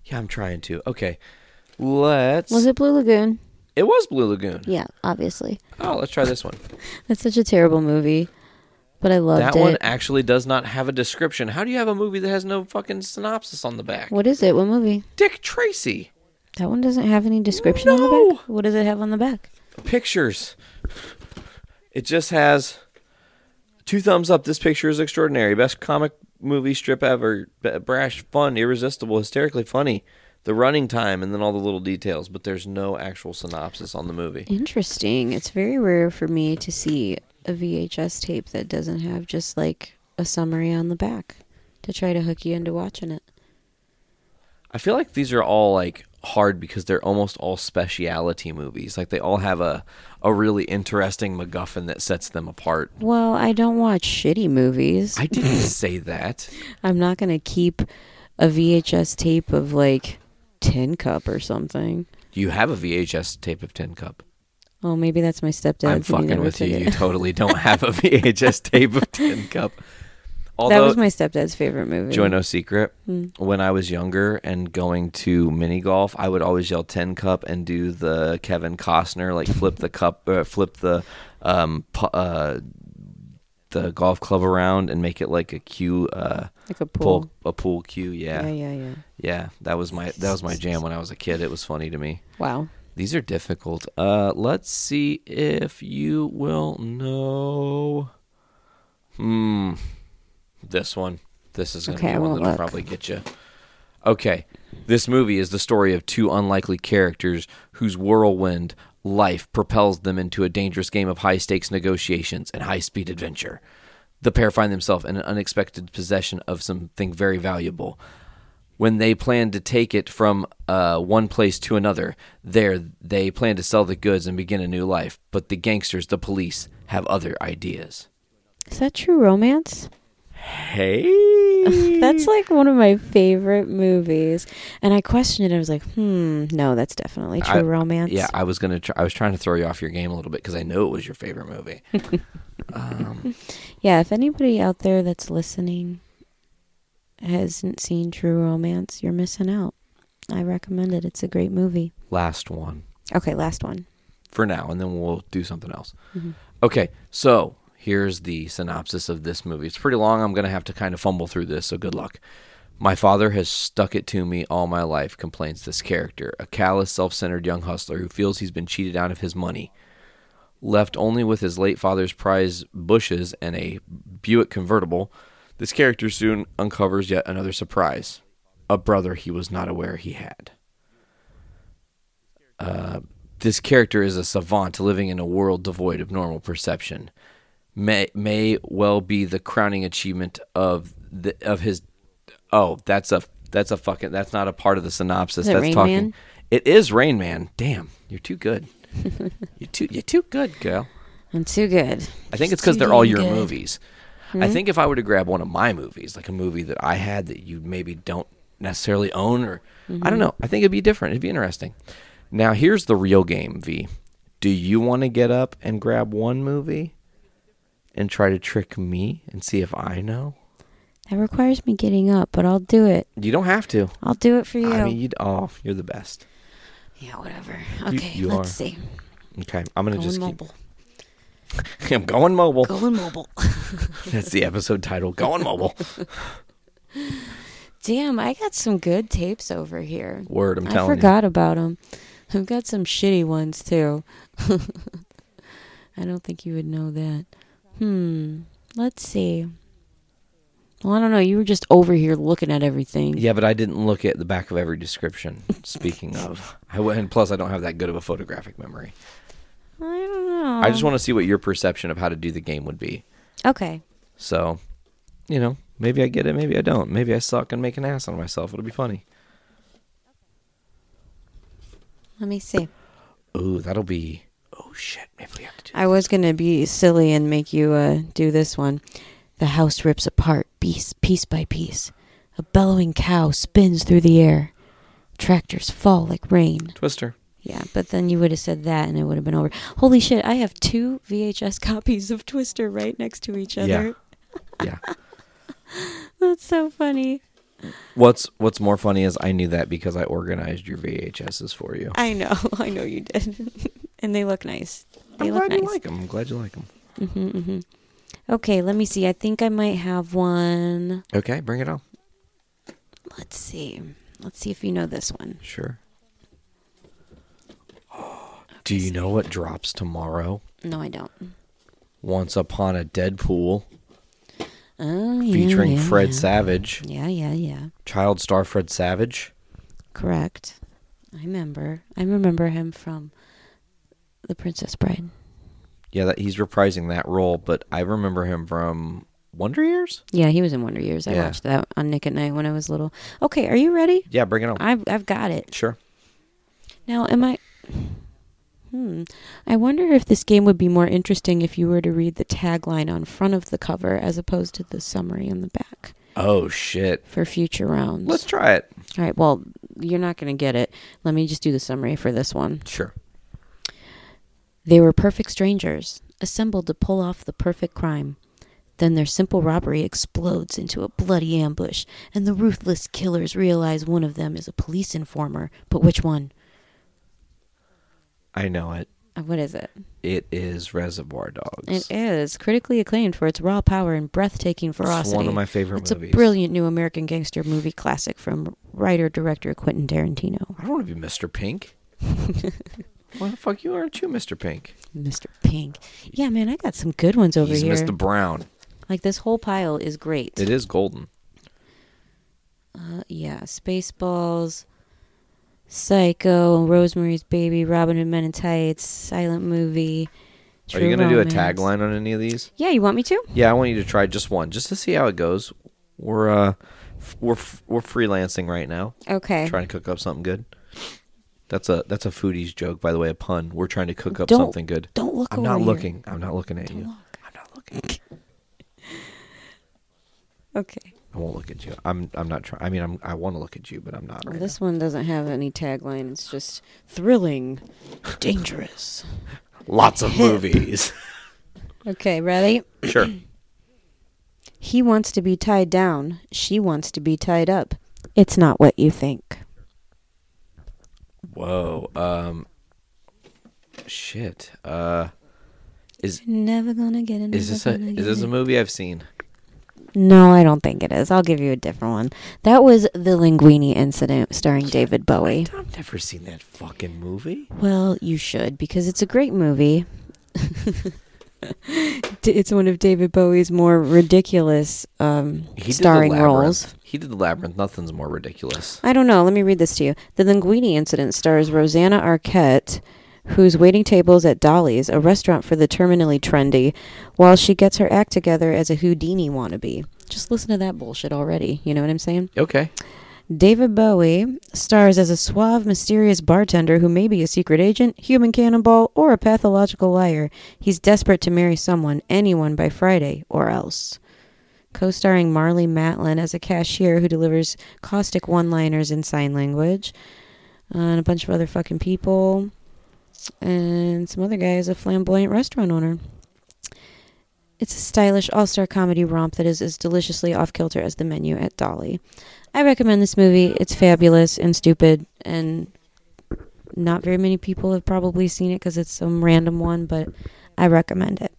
Yeah, I'm trying to. Okay. Let's Was it Blue Lagoon? It was Blue Lagoon. Yeah, obviously. Oh, let's try this one. That's such a terrible movie, but I loved it. that it. one actually does not have a description. How do you have a movie that has no fucking synopsis on the back? What is it? What movie? Dick Tracy. That one doesn't have any description on the back. What does it have on the back? Pictures. It just has two thumbs up. This picture is extraordinary. Best comic movie strip ever. Brash, fun, irresistible, hysterically funny. The running time and then all the little details, but there's no actual synopsis on the movie. Interesting. It's very rare for me to see a VHS tape that doesn't have just like a summary on the back to try to hook you into watching it. I feel like these are all like hard because they're almost all speciality movies. Like they all have a a really interesting MacGuffin that sets them apart. Well, I don't watch shitty movies. I didn't say that. I'm not going to keep a VHS tape of like Tin Cup or something. You have a VHS tape of Tin Cup. Oh, maybe that's my stepdad. I'm fucking with you. You totally don't have a VHS tape of Tin Cup. Although, that was my stepdad's favorite movie. do you wanna know a secret? Hmm. When I was younger and going to mini golf, I would always yell Tin Cup and do the Kevin Costner like flip the cup, uh, flip the um, pu- uh, the golf club around and make it like a cue, uh, Like a pull- pool. a pool cue. Yeah, Yeah, yeah, yeah. yeah. That was my that was my jam when I was a kid. It was funny to me. Wow. These are difficult. Uh, let's see if you will know. Hmm. This one. This is to Okay, be I one that'll look. probably get you. Okay. This movie is the story of two unlikely characters whose whirlwind life propels them into a dangerous game of high stakes negotiations and high speed adventure. The pair find themselves in an unexpected possession of something very valuable. When they plan to take it from uh, one place to another, there they plan to sell the goods and begin a new life. But the gangsters, the police, have other ideas. Is that true romance? Hey. That's like one of my favorite movies. And I questioned it. I was like, hmm, no, that's definitely true I- romance. Yeah, I was gonna. Try, I was trying to throw you off your game a little bit because I know it was your favorite movie. um, Yeah, if anybody out there that's listening hasn't seen True Romance, you're missing out. I recommend it. It's a great movie. last one Okay, last one. for now, and then we'll do something else. Mhm. Okay, so here's the synopsis of this movie. It's pretty long. I'm gonna have to kind of fumble through this, so good luck. My father has stuck it to me all my life, complains this character, a callous, self centered young hustler who feels he's been cheated out of his money. Left only with his late father's prize bushes and a Buick convertible, this character soon uncovers yet another surprise a brother he was not aware he had. Uh, this character is a savant living in a world devoid of normal perception. May may well be the crowning achievement of the of his. Oh, that's a that's a fucking that's not a part of the synopsis. Is it that's Rain talking. Man? It is Rain Man. Damn, you're too good. you're too you're too good, girl. I'm too good. I think it's because they're all your good. movies. I Hmm? think if I were to grab one of my movies, like a movie that I had that you maybe don't necessarily own, or I don't Mhm. know, I think it'd be different. It'd be interesting. Now, here's the real game, V. Do you want to get up and grab one movie and try to trick me and see if I know? That requires me getting up, but I'll do it. You don't have to. I'll do it for you. I mean, you'd, oh, you're the best. yeah, whatever. Okay, you let's are. see. Okay, I'm gonna Going just mobile. keep. I'm going mobile. Going mobile. That's the episode title. Going mobile. Damn, I got some good tapes over here. Word, I'm telling you. I forgot about them. I've got some shitty ones too. I don't think you would know that. Hmm. Let's see. Well, I don't know. You were just over here looking at everything. Yeah, but I didn't look at the back of every description. Speaking of, I went, and plus I don't have that good of a photographic memory. I don't know. I just want to see what your perception of how to do the game would be. Okay. So, you know, maybe I get it, maybe I don't. Maybe I suck and make an ass on myself. It'll be funny. Let me see. Ooh, that'll be. Oh shit! Maybe we have to do. I was gonna be silly and make you uh, do this one. The house rips apart, piece piece by piece. A bellowing cow spins through the air. Tractors fall like rain. Twister. Yeah, but then you would have said that and it would have been over. Holy shit! I have two VHS copies of Twister right next to each other. Yeah. Yeah. That's so funny. What's What's more funny is I knew that because I organized your VHSs for you. I know, I know you did, and they look nice. They I'm look glad nice. you like them. I'm glad you like them. hmm hmm Okay, let me see. I think I might have one. Okay, bring it on. Let's see. Let's see if you know this one. Sure. Do you know what drops tomorrow? No, I don't. Once Upon a Deadpool, Oh, yeah, featuring yeah, Fred yeah. Savage, Yeah, yeah, yeah. child star Fred Savage. Correct. I remember. I remember him from The Princess Bride. Yeah, that he's reprising that role, but I remember him from Wonder Years. Yeah, he was in Wonder Years. I Yeah. watched that on Nick at Night when I was little. Okay, are you ready? Yeah, bring it on. I've I've got it. Sure. Now, am I? Hmm. I wonder if this game would be more interesting if you were to read the tagline on front of the cover as opposed to the summary on the back Oh shit. for future rounds. Let's try it. All right. Well, you're not going to get it. Let me just do the summary for this one. Sure. They were perfect strangers, assembled to pull off the perfect crime. Then their simple robbery explodes into a bloody ambush, and the ruthless killers realize one of them is a police informer. But which one? I know it. Uh, What is it? It is Reservoir Dogs. It is critically acclaimed for its raw power and breathtaking ferocity. one of my favorite it's movies. a brilliant new American gangster movie classic from writer director Quentin Tarantino. I don't want to be Mr. Pink. Why the fuck you aren't you, Mr. Pink? Mr. Pink. Yeah, man, I got some good ones over He's here. Mr. Brown. Like this whole pile is great. It is golden. Uh, yeah, Spaceballs, Psycho, Rosemary's Baby, Robin Hood Men in Tights, Silent Movie. Are you gonna do a tagline on any of these? Yeah, you want me to? Yeah, I want you to try just one, just to see how it goes. We're uh, f- we're f- we're freelancing right now. Okay. Trying to cook up something good. That's a that's a foodies joke, by the way, a pun. We're trying to cook up Don't- something good. don't look I'm not here. looking. I'm not looking at you. I'm not looking. Okay. I won't look at you. I'm I'm not trying. I mean, I'm I want to look at you, but I'm not. Right this one doesn't have any tagline. It's just thrilling, dangerous. Lots of movies. Okay, ready? sure. He wants to be tied down. She wants to be tied up. It's not what you think. Whoa. Um. Shit. Uh. Is Never gonna get it. is this a is this a movie I've seen? No, I don't think it is. I'll give you a different one. That was the Linguini incident starring David Bowie. I've never seen that fucking movie. Well, you should because it's a great movie. It's one of David Bowie's more ridiculous um, starring roles. He did the labyrinth. Nothing's more ridiculous. I don't know. Let me read this to you. The Linguini incident stars Rosanna Arquette, who's waiting tables at Dolly's, a restaurant for the terminally trendy, while she gets her act together as a Houdini wannabe. Just listen to that bullshit already. You know what I'm saying? Okay. David Bowie stars as a suave, mysterious bartender who may be a secret agent, human cannonball, or a pathological liar. He's desperate to marry someone, anyone, by Friday, or else. Co starring Marlee Matlin as a cashier who delivers caustic one liners in sign language, uh, and a bunch of other fucking people, and some other guy as a flamboyant restaurant owner. It's a stylish all star comedy romp that is as deliciously off kilter as the menu at Dolly. I recommend this movie. It's fabulous and stupid, and not very many people have probably seen it because it's some random one, but I recommend it.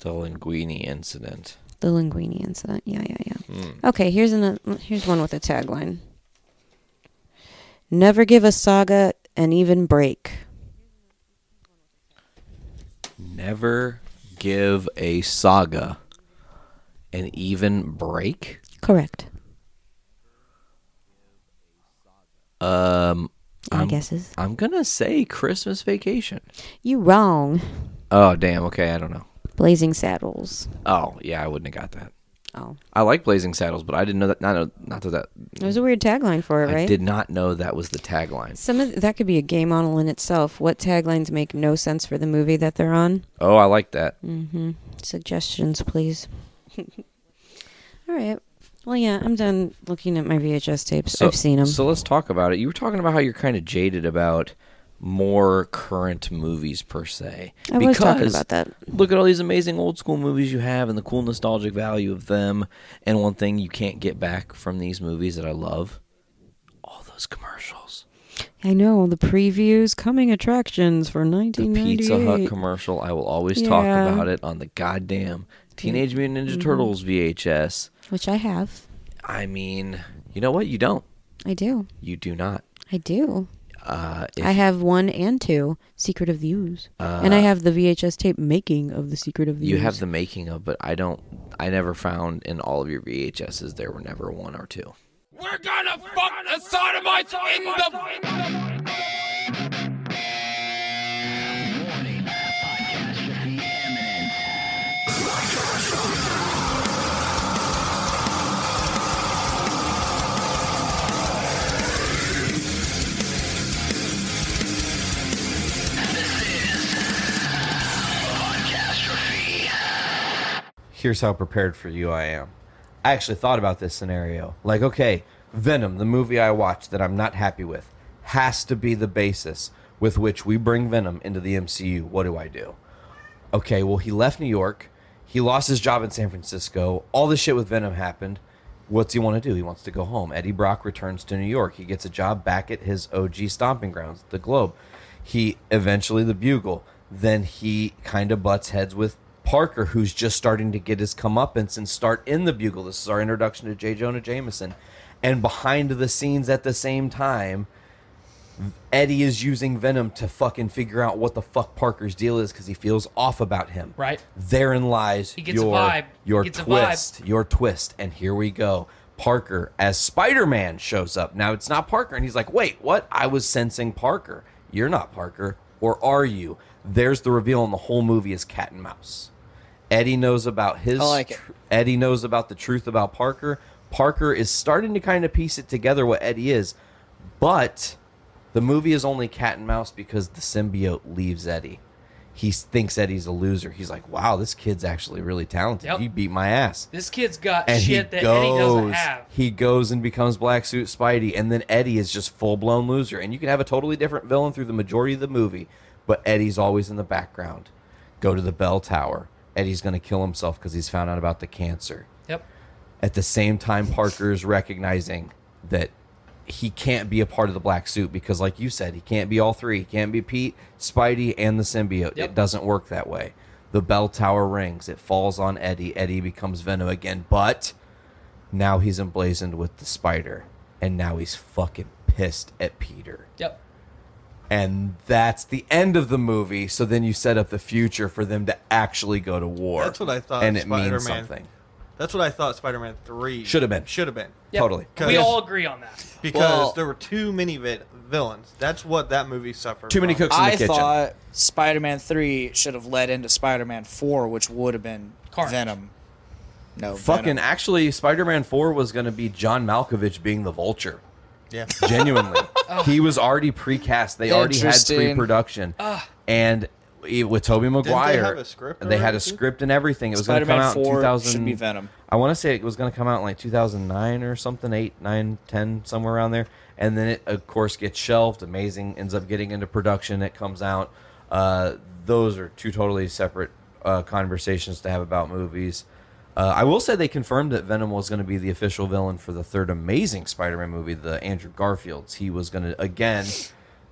The Linguini incident. The Linguini incident. Yeah, yeah, yeah. Hmm. Okay, here's an here's one with a tagline. Never give a saga an even break. Never give a saga an even break. Correct. Um, Any I'm, guesses? I'm gonna say Christmas Vacation. You wrong. Oh damn. Okay, I don't know. Blazing Saddles. Oh yeah, I wouldn't have got that. Oh. I like Blazing Saddles, but I didn't know that. Not know, not that that. It was a weird tagline for it, I right? I did not know that was the tagline. Some of that could be a game model in itself. What taglines make no sense for the movie that they're on? Oh, I like that. Mm-hmm. Suggestions, please. All right. Well, yeah, I'm done looking at my VHS tapes. So, I've seen them. So let's talk about it. You were talking about how you're kind of jaded about more current movies per se. I was talking about that. Look at all these amazing old school movies you have and the cool nostalgic value of them. And one thing you can't get back from these movies that I love, all those commercials. I know the previews, coming attractions for The Pizza Hut commercial, I will always talk about it on the goddamn Teenage Mutant Ninja Mhm. Turtles VHS. which I have. I mean, you know what? You don't. I do. You do not. I do. Uh, if I have one and two, Secret of the Ooze, and I Uh, have the VHS tape making of the Secret of the You Ooze. have the making of, but I don't. I never found in all of your VHSs there were never one or two. We're gonna fuck the sodomites in the. Here's how prepared for you I am. I actually thought about this scenario. Like, okay, Venom, the movie I watched that I'm not happy with, has to be the basis with which we bring Venom into the MCU. What do I do? Okay, well, he left New York. He lost his job in San Francisco. All this shit with Venom happened. What's he want to do? He wants to go home. Eddie Brock returns to New York. He gets a job back at his OG stomping grounds, the Globe. He eventually the Bugle. Then he kind of butts heads with Parker, who's just starting to get his comeuppance and start in the Bugle. This is our introduction to J. Jonah Jameson. And behind the scenes at the same time, Eddie is using Venom to fucking figure out what the fuck Parker's deal is because he feels off about him. Right. Therein lies He gets a your. He your gets a vibe. twist, your twist, and here we go. Parker as Spider-Man shows up. Now it's not Parker, and he's like, "Wait, what? I was sensing Parker. You're not Parker, or are you?" There's the reveal, and the whole movie is cat and mouse. Eddie knows about his. I like it. tr- Eddie knows about the truth about Parker. Parker is starting to kind of piece it together what Eddie is, but the movie is only cat and mouse because the symbiote leaves Eddie. He thinks Eddie's a loser. He's like, "Wow, this kid's actually really talented. Yep. He beat my ass." This kid's got And shit that goes, Eddie doesn't have. he goes and becomes Black Suit Spidey, and then Eddie is just full blown loser. And you can have a totally different villain through the majority of the movie, but Eddie's always in the background. Go to the bell tower. Eddie's going to kill himself because he's found out about the cancer. Yep. At the same time, Parker is recognizing that he can't be a part of the black suit because, like you said, he can't be all three. He can't be Pete, Spidey, and the symbiote. Yep. It doesn't work that way. The bell tower rings. It falls on Eddie. Eddie becomes Venom again, but now he's emblazoned with the spider, and now he's fucking pissed at Peter. Yep. And that's the end of the movie. So then you set up the future for them to actually go to war. That's what I thought. and it Spider-Man, means something. That's what I thought. Spider-Man Three Should have been. Should have been. Yep. Totally. We all agree on that. because Well- there were too many vi- villains. That's what that movie suffered. Too many from. cooks in the I kitchen. thought Spider-Man Three should have led into Spider-Man Four, which would have been Carnage. Venom. No, Fucking Venom. actually, Spider Man 4 was going to be John Malkovich being the vulture. Yeah. Genuinely. he was already precast. They already had Interesting. pre production. Ah. And with Tobey Maguire, have a script they had a already? script and everything. It was going to come Spider-Man out in 4 2000. should be Venom. I want to say it was going to come out in like 2009 or something, 8, 9, 10, somewhere around there. And then it, of course, gets shelved. Amazing ends up getting into production. It comes out. Uh, those are two totally separate uh, conversations to have about movies. Uh, I will say they confirmed that Venom was going to be the official villain for the third Amazing Spider-Man movie, the Andrew Garfield's. He was going to again.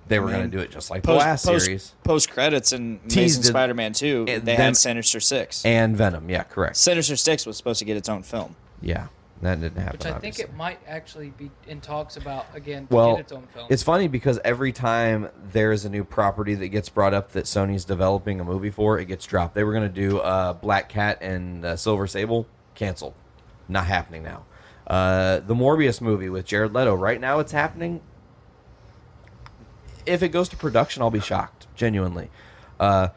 They were I going to do it just like the post, last post, series. Post credits and Amazing. Spider-Man Two, they then- had Sinister Six. And Venom, yeah, correct. Sinister Six was supposed to get its own film. Yeah. That didn't happen. Which I think it might actually be in talks about again well, its own film. it's funny because every time there's a new property that gets brought up that Sony's developing a movie for, it gets dropped. They were going to do uh, Black Cat and uh, Silver Sable, canceled, not happening now. Uh, the Morbius movie with Jared Leto, right now it's happening. If it goes to production, I'll be shocked, genuinely. Uh,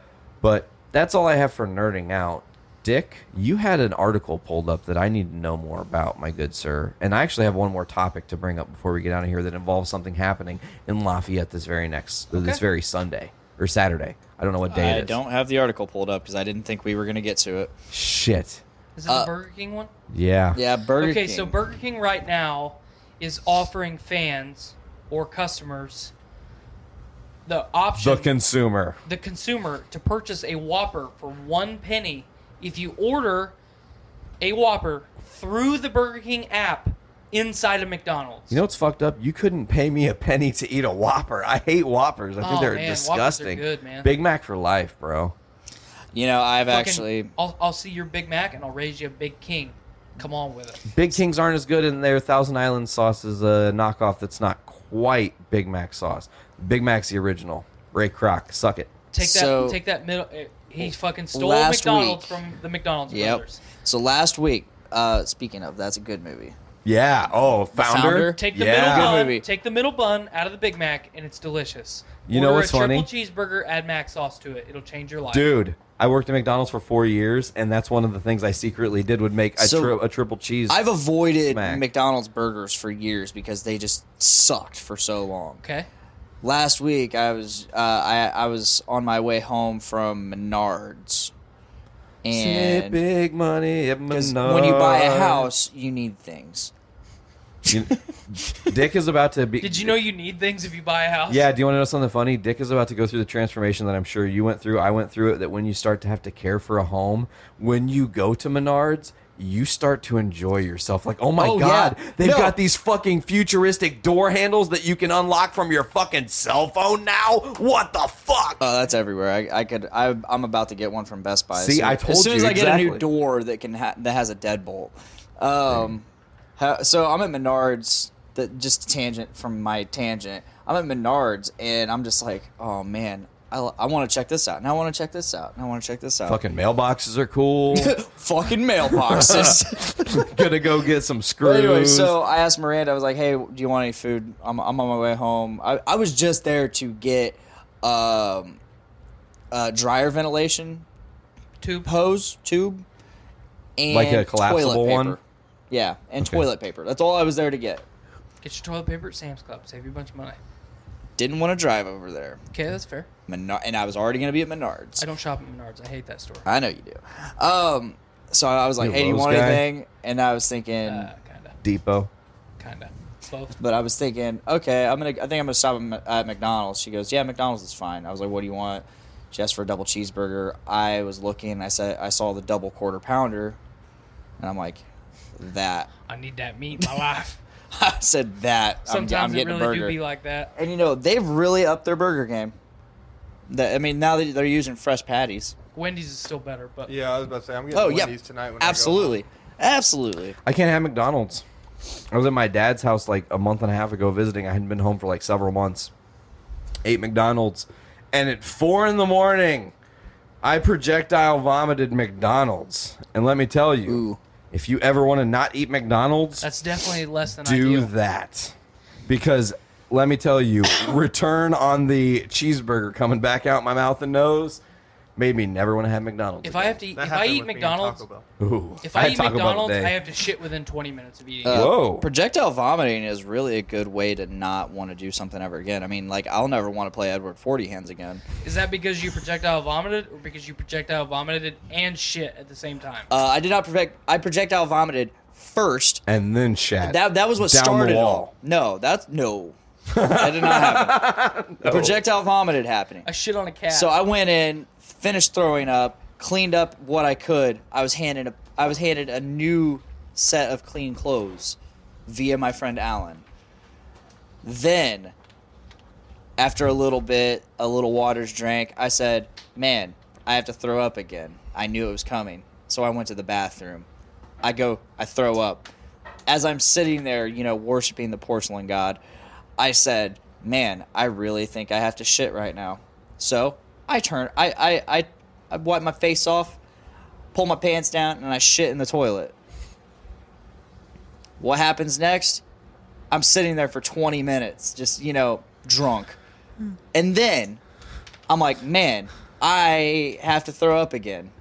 but that's all I have for nerding out. Dick, you had an article pulled up that I need to know more about, my good sir. And I actually have one more topic to bring up before we get out of here that involves something happening in Lafayette this very next, this very Sunday or Saturday. I don't know what day I it is. don't have the article pulled up because I didn't think we were going to get to it. Shit. Is it Uh, the Burger King one? Yeah. Yeah, Burger King. okay, King. so Burger King right now is offering fans or customers the option, The consumer. the consumer, to purchase a Whopper for one penny if you order a Whopper through the Burger King app inside of McDonald's. You know what's fucked up? You couldn't pay me a penny to eat a Whopper. I hate Whoppers. I think Oh, they're man, Whoppers are disgusting. good, man. Big Mac for life, bro. You know, I've Fucking- actually. I'll, I'll see your Big Mac and I'll raise you a Big King. Come on with it. Big Kings aren't as good, and their Thousand Island sauce is a knockoff that's not quite Big Mac sauce. Big Mac's the original. Ray Kroc, suck it. Take that. So- take that middle. Eh, He fucking stole Last McDonald's week- from the McDonald's Yep. brothers. So last week, uh, speaking of, that's a good movie. Yeah. Oh, founder. Founder? Take the Yeah. middle bun. movie. Take the middle bun out of the Big Mac, and it's delicious. You know Order what's a triple cheeseburger, add mac sauce to it. It'll change your life. Dude, I worked at McDonald's for four years, and that's one of the things I secretly did would make a, So, tri- a triple cheese. I've avoided Mac. McDonald's burgers for years because they just sucked for so long. Okay. Last week, I was uh, I I was on my way home from Menards, Snip and big money at because when you buy a house, you need things. You- Dick is about to be. Did you know you need things if you buy a house? Yeah, do you want to know something funny? Dick is about to go through the transformation that I'm sure you went through. I went through it. That when you start to have to care for a home, when you go to Menards, you start to enjoy yourself. Like, oh my Oh, god, yeah. they've No. got these fucking futuristic door handles that you can unlock from your fucking cell phone now. What the fuck? Oh, that's everywhere. I, I could. I, I'm about to get one from Best Buy. See, So- I told you. as soon as you, I get a new door that can ha- that has a deadbolt. Um, ha- so I'm at Menards. That just tangent from my tangent. I'm at Menards and I'm just like, oh man, I, I want to check this out. And I want to check this out. And I want to check this out. Fucking mailboxes are cool. Fucking mailboxes. Gonna go get some screws. anyway, so I asked Miranda. I was like, "Hey, do you want any food? I'm, I'm on my way home. I, I was just there to get um, uh, dryer ventilation Tube. hose tube and Like a collapsible toilet paper. one? Yeah, and Okay. toilet paper. That's all I was there to get. Get your toilet paper at Sam's Club. Save you a bunch of money. Didn't want to drive over there. Okay, that's fair. Menard, and I was already going to be at Menards. I don't shop at Menards. I hate that store. I know you do. Um, so I was like, You a "Hey, do you Lowe's want guy? anything?" And I was thinking, Uh, kinda, Depot. kinda, both. But I was thinking, okay, I'm gonna. I think I'm gonna stop at Ma- at McDonald's. She goes, yeah, McDonald's is fine. I was like, what do you want? She asked for a double cheeseburger. I was looking. I said, I saw the double quarter pounder, and I'm like, that. I need that meat in my life. I said that. I'm, Sometimes I'm it getting really a burger. do be like that. and you know, they've really upped their burger game. That I mean, now that they're using fresh patties. Wendy's is still better, but Yeah, I was about to say I'm getting Oh yeah, Wendy's tonight. When I go absolutely, absolutely. I can't have McDonald's. I was at my dad's house like a month and a half ago visiting. I hadn't been home for like several months. Ate McDonald's, and at four in the morning, I projectile vomited McDonald's. And let me tell you, Ooh. If you ever want to not eat McDonald's, that's definitely less than do ideal. that. Because let me tell you, return on the cheeseburger coming back out my mouth and nose made me never want to have McDonald's. If I have to, eat, That if I happened eat with me and McDonald's, Taco Bell. Ooh, if I, had eat Taco Bell McDonald's, today. I have to shit within 20 minutes of eating. Uh. Whoa. Projectile vomiting is really a good way to not want to do something ever again. I mean, like I'll never want to play Edward Forty Hands again. Is that because you projectile vomited, or because you projectile vomited and shit at the same time? Uh, I did not project. I projectile vomited first. and then shat. That that was what down started the it wall. all. No, that's no. that did not happen. The projectile vomited happening. I shit on a cat. So I went in, finished throwing up, cleaned up what I could. I was handed a I was handed a new set of clean clothes via my friend Alan. Then after a little bit, a little water's drank, I said, "Man, I have to throw up again." I knew it was coming. So I went to the bathroom. I go, I throw up. as I'm sitting there, you know, worshiping the porcelain god, I said, "Man, I really think I have to shit right now." So I turn, I, I, I, I wipe my face off, pull my pants down, and I shit in the toilet. What happens next? I'm sitting there for 20 minutes, just you know, drunk, mm. and then I'm like, "Man, I have to throw up again."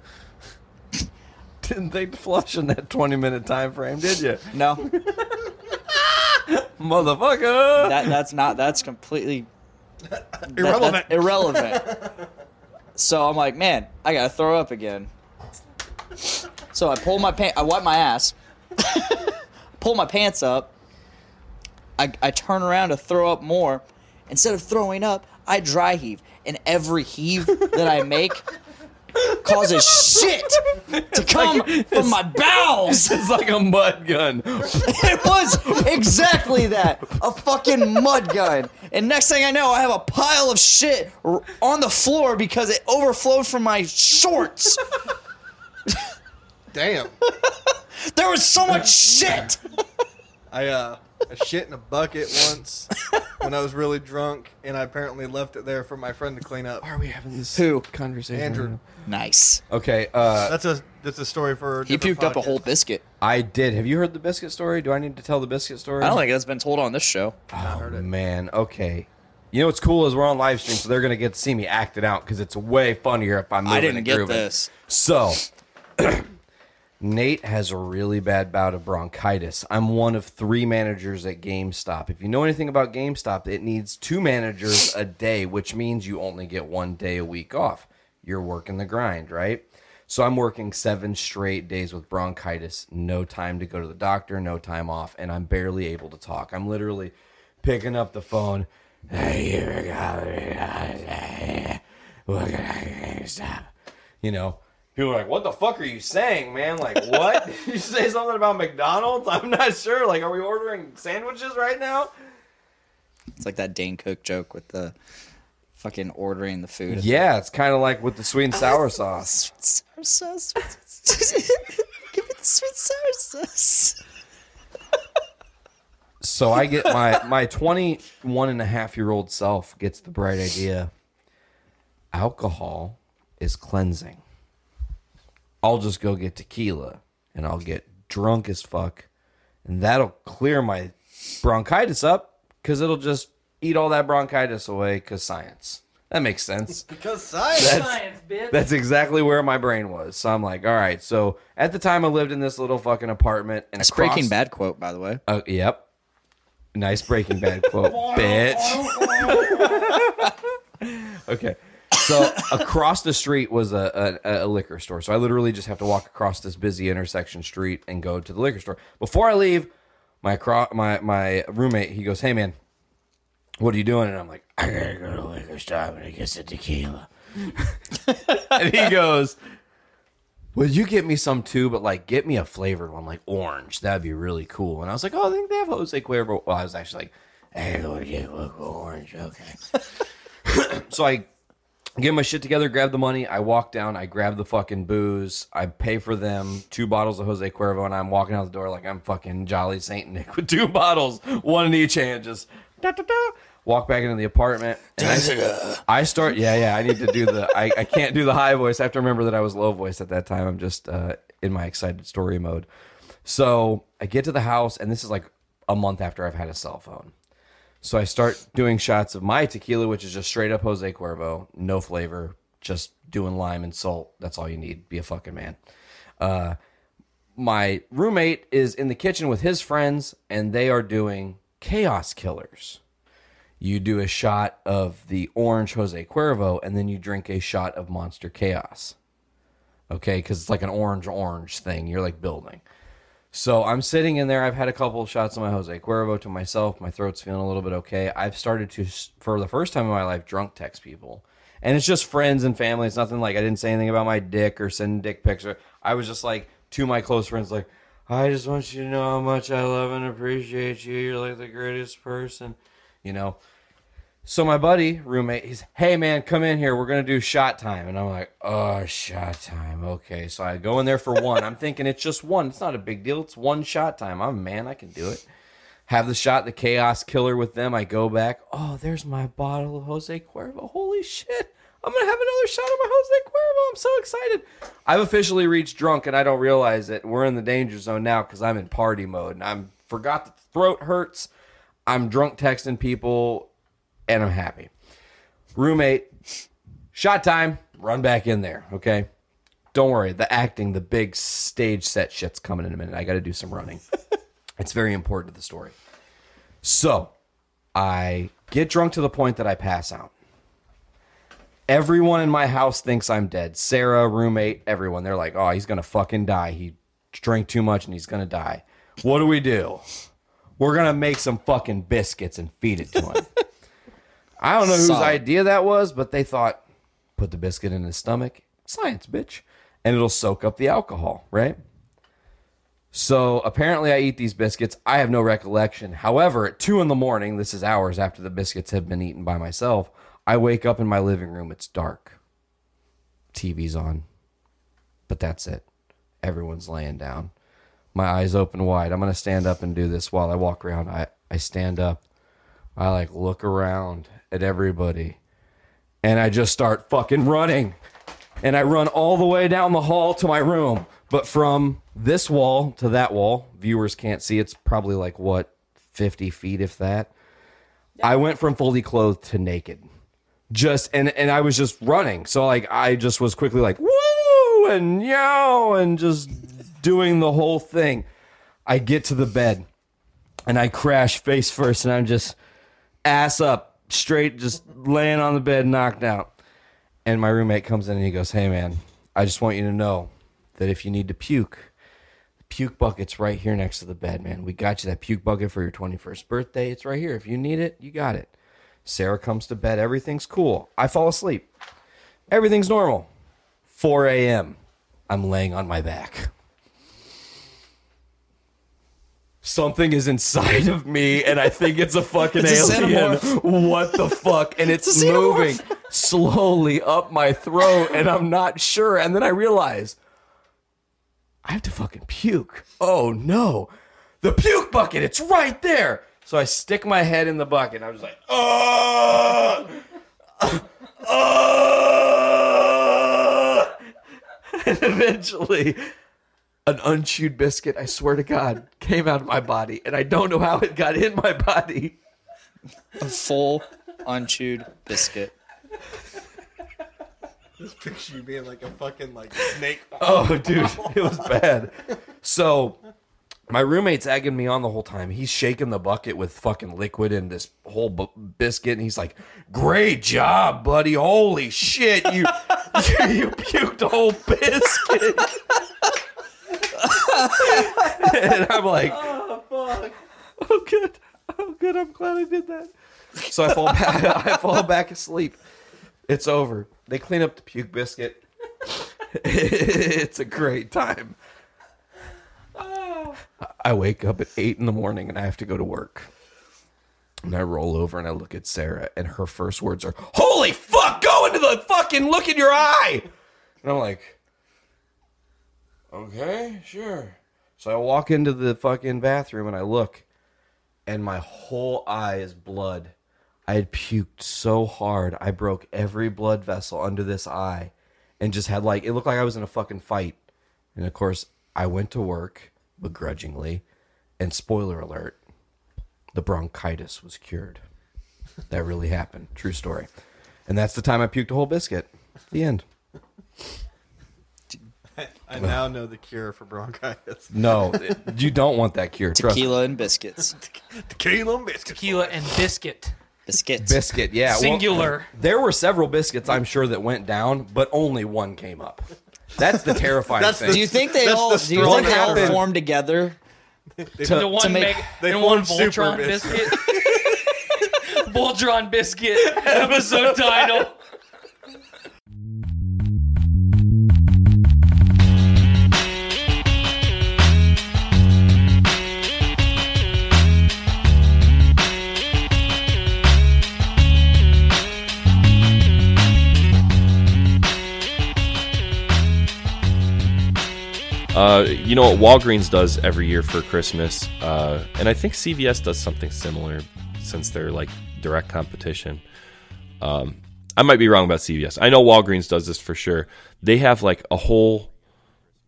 Didn't think to flush in that 20 minute time frame, did you? No. Motherfucker. That that's not that's completely that- Irrelevant. that's irrelevant. so I'm like, man, I gotta throw up again. So I pull my pants. I wipe my ass. pull my pants up. I, I turn around to throw up more. Instead of throwing up, I dry heave, and every heave that I make causes shit to come from my bowels. It's like a mud gun. It was exactly that. A fucking mud gun. And next thing I know, I have a pile of shit on the floor because it overflowed from my shorts. Damn. There was so much shit. I uh I shit in a bucket once when I was really drunk, and I apparently left it there for my friend to clean up. Why are we having this Who? conversation? Andrew. Nice. Okay, uh, That's a that's a story for. a He different puked up a podcast. whole biscuit. I did. Have you heard the biscuit story? Do I need to tell the biscuit story? I don't think that's been told on this show. Oh man, okay. You know what's cool is we're on live stream, so they're gonna get to see me acting out because it's way funnier if I'm. Moving I didn't and get grooving. this. So, Nate has a really bad bout of bronchitis. I'm one of three managers at GameStop. If you know anything about GameStop, it needs two managers a day, which means you only get one day a week off. You're working the grind, right? So I'm working seven straight days with bronchitis, no time to go to the doctor, no time off, and I'm barely able to talk. I'm literally picking up the phone. You know, people are like, "What the fuck are you saying, man? Like, what? Did you say something about McDonald's? I'm not sure. Like, are we ordering sandwiches right now?" It's like that Dane Cook joke with the fucking ordering the food. Yeah, it's kind of like with the sweet and oh, sour sauce. Sour sauce. Give me the sweet sour sauce. So I get my my 21 and a half year old self gets the bright idea. Alcohol is cleansing. I'll just go get tequila and I'll get drunk as fuck and that'll clear my bronchitis up cuz it'll just eat all that bronchitis away cuz science. That makes sense. Because science. That's- Science, bitch. That's exactly where my brain was. So I'm like, all right. So at the time, I lived in this little fucking apartment. And That's across- Breaking Bad quote, by the way. Uh, yep. Nice Breaking Bad quote, bitch. okay. So across the street was a, a, a liquor store. So I literally just have to walk across this busy intersection street and go to the liquor store. Before I leave, my my my roommate he goes, "Hey man, what are you doing?" And I'm like, "I gotta go to the liquor store and get some tequila." and he goes, Will you get me some too? But like, get me a flavored one, like orange. That'd be really cool. And I was like, oh, I think they have Jose Cuervo. Well, I was actually like, hey, get one orange, okay. so I get my shit together, grab the money. I walk down, I grab the fucking booze, I pay for them, two bottles of Jose Cuervo, and I'm walking out the door like I'm fucking Jolly Saint Nick with two bottles, one in each hand, just da, da, da. walk back into the apartment. And I, I start, yeah, yeah. I need to do the. I, I can't do the high voice. I have to remember that I was low voice at that time. I'm just uh, in my excited story mode. So I get to the house, and this is like a month after I've had a cell phone. So I start doing shots of my tequila, which is just straight up Jose Cuervo, no flavor, just doing lime and salt. That's all you need. Be a fucking man. Uh, my roommate is in the kitchen with his friends, and they are doing chaos killers you do a shot of the orange Jose Cuervo and then you drink a shot of Monster Chaos. Okay, because it's like an orange orange thing. You're like building. So I'm sitting in there. I've had a couple of shots of my Jose Cuervo to myself. My throat's feeling a little bit okay. I've started to, for the first time in my life, drunk text people. And it's just friends and family. It's nothing like I didn't say anything about my dick or send dick pics. Or, I was just like to my close friends, like, I just want you to know how much I love and appreciate you. You're like the greatest person, you know. So my buddy, roommate, he's, hey man, come in here. We're gonna do shot time. And I'm like, oh, shot time. Okay. So I go in there for one. I'm thinking it's just one. It's not a big deal. It's one shot time. I'm a man. I can do it. Have the shot, the chaos killer with them. I go back. Oh, there's my bottle of Jose Cuervo. Holy shit. I'm gonna have another shot of my Jose Cuervo. I'm so excited. I've officially reached drunk and I don't realize it. We're in the danger zone now because I'm in party mode and I'm forgot that the throat hurts. I'm drunk texting people and I'm happy. Roommate, shot time, run back in there, okay? Don't worry, the acting, the big stage set shit's coming in a minute. I got to do some running. it's very important to the story. So, I get drunk to the point that I pass out. Everyone in my house thinks I'm dead. Sarah, roommate, everyone. They're like, oh, he's going to fucking die. He drank too much and he's going to die. What do we do? We're going to make some fucking biscuits and feed it to him. I don't know whose Solid. idea that was, but they thought put the biscuit in his stomach. Science, bitch. And it'll soak up the alcohol, right? So apparently, I eat these biscuits. I have no recollection. However, at two in the morning, this is hours after the biscuits have been eaten by myself, I wake up in my living room. It's dark. TV's on. But that's it. Everyone's laying down. My eyes open wide. I'm going to stand up and do this while I walk around. I, I stand up. I like look around at everybody. And I just start fucking running. And I run all the way down the hall to my room. But from this wall to that wall, viewers can't see. It's probably like what, 50 feet, if that. I went from fully clothed to naked. Just and and I was just running. So like I just was quickly like woo and yo and just doing the whole thing. I get to the bed and I crash face first and I'm just ass up, straight, just laying on the bed, knocked out. And my roommate comes in and he goes, Hey man, I just want you to know that if you need to puke, the puke bucket's right here next to the bed, man. We got you that puke bucket for your 21st birthday. It's right here. If you need it, you got it. Sarah comes to bed. Everything's cool. I fall asleep. Everything's normal. 4 a.m. I'm laying on my back. Something is inside of me, and I think it's a fucking It's alien. xenomorph. What the fuck? And it's, It's moving slowly up my throat, and I'm not sure. And then I realize I have to fucking puke. Oh no. The puke bucket, it's right there. So I stick my head in the bucket. And I'm just like, oh, oh. And eventually, an unchewed biscuit, I swear to God, came out of my body. And I don't know how it got in my body. A full unchewed biscuit. Just picture you being like a fucking like snake. Oh, dude, it was bad. So, my roommate's egging me on the whole time. He's shaking the bucket with fucking liquid and this whole bu- biscuit, and he's like, "Great job, buddy! Holy shit, you you, you puked a whole biscuit." and I'm like, "Oh fuck! Oh good, oh good. I'm glad I did that." So I fall back. I fall back asleep. It's over. They clean up the puke biscuit. it's a great time. Ah. I wake up at eight in the morning and I have to go to work. And I roll over and I look at Sarah, and her first words are, Holy fuck, go into the fucking look in your eye. And I'm like, Okay, sure. So I walk into the fucking bathroom and I look, and my whole eye is blood. I had puked so hard, I broke every blood vessel under this eye and just had like, it looked like I was in a fucking fight. And of course, I went to work begrudgingly, and spoiler alert, the bronchitis was cured. That really happened. True story. And that's the time I puked a whole biscuit. The end. I now know the cure for bronchitis. No, you don't want that cure. Trust me. Tequila and biscuits. Tequila and biscuits. Tequila and biscuit. Biscuits. Biscuit, yeah. well, Singular. there were several biscuits, I'm sure, that went down, but only one came up. That's the terrifying That's thing. Do you think they That's all? the Do you think they all strongest- formed together? the one make- meg- they the one formed Super Voltron biscuit. Voltron biscuit episode title. Uh, you know what Walgreens does every year for Christmas, uh, and I think CVS does something similar since they're like direct competition. Um, I might be wrong about CVS. I know Walgreens does this for sure. They have like a whole,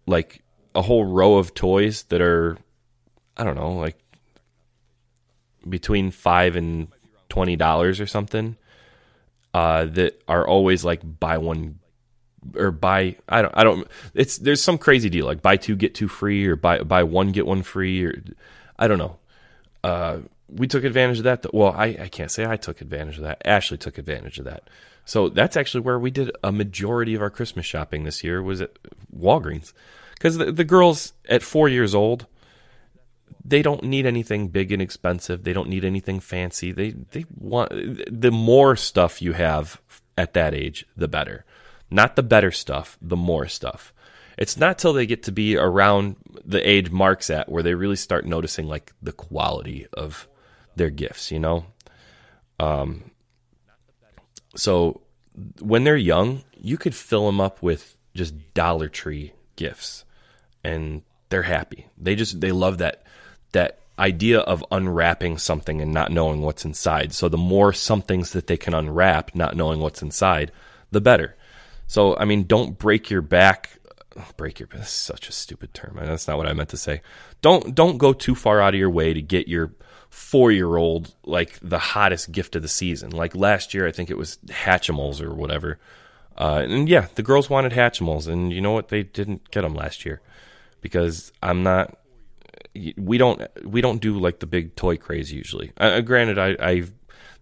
like a whole row of toys that are, I don't know, like between five and twenty dollars or something. Uh, that are always like buy one or buy I don't I don't it's there's some crazy deal like buy two get two free or buy buy one get one free or I don't know. Uh, we took advantage of that. Well, I, I can't say I took advantage of that. Ashley took advantage of that. So that's actually where we did a majority of our Christmas shopping this year was at Walgreens because the, the girls at four years old they don't need anything big and expensive. They don't need anything fancy. They they want the more stuff you have at that age, the better. Not the better stuff, the more stuff. It's not till they get to be around the age Mark's at where they really start noticing like the quality of their gifts, you know? Um so when they're young, you could fill them up with just Dollar Tree gifts and they're happy. They just they love that that idea of unwrapping something and not knowing what's inside. So the more somethings that they can unwrap, not knowing what's inside, the better. So I mean, don't break your back. Break your that's such a stupid term. That's not what I meant to say. Don't don't go too far out of your way to get your four year old like the hottest gift of the season. Like last year, I think it was Hatchimals or whatever. Uh, and yeah, the girls wanted Hatchimals, and you know what? They didn't get them last year because I'm not we don't we don't do like the big toy craze usually. Uh, granted, I, I've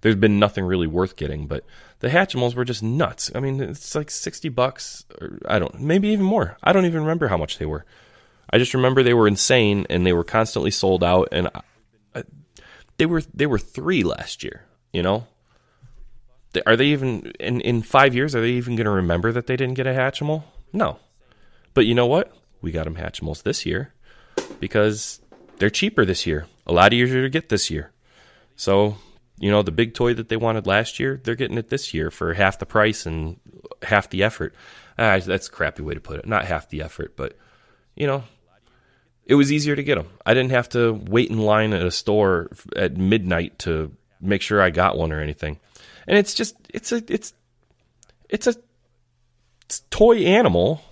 there's been nothing really worth getting, but the Hatchimals were just nuts. I mean, it's like sixty bucks, or I don't, maybe even more. I don't even remember how much they were. I just remember they were insane and they were constantly sold out, and I, I, they were they were three last year. You know, are they even in in five years? Are they even going to remember that they didn't get a Hatchimal? No, but you know what? We got them Hatchimals this year because they're cheaper this year. A lot easier to get this year. So, you know, the big toy that they wanted last year, they're getting it this year for half the price and half the effort. Ah, that's a crappy way to put it. Not half the effort, but, you know, it was easier to get them. I didn't have to wait in line at a store at midnight to make sure I got one or anything. And it's just, it's a, it's, it's a it's toy animal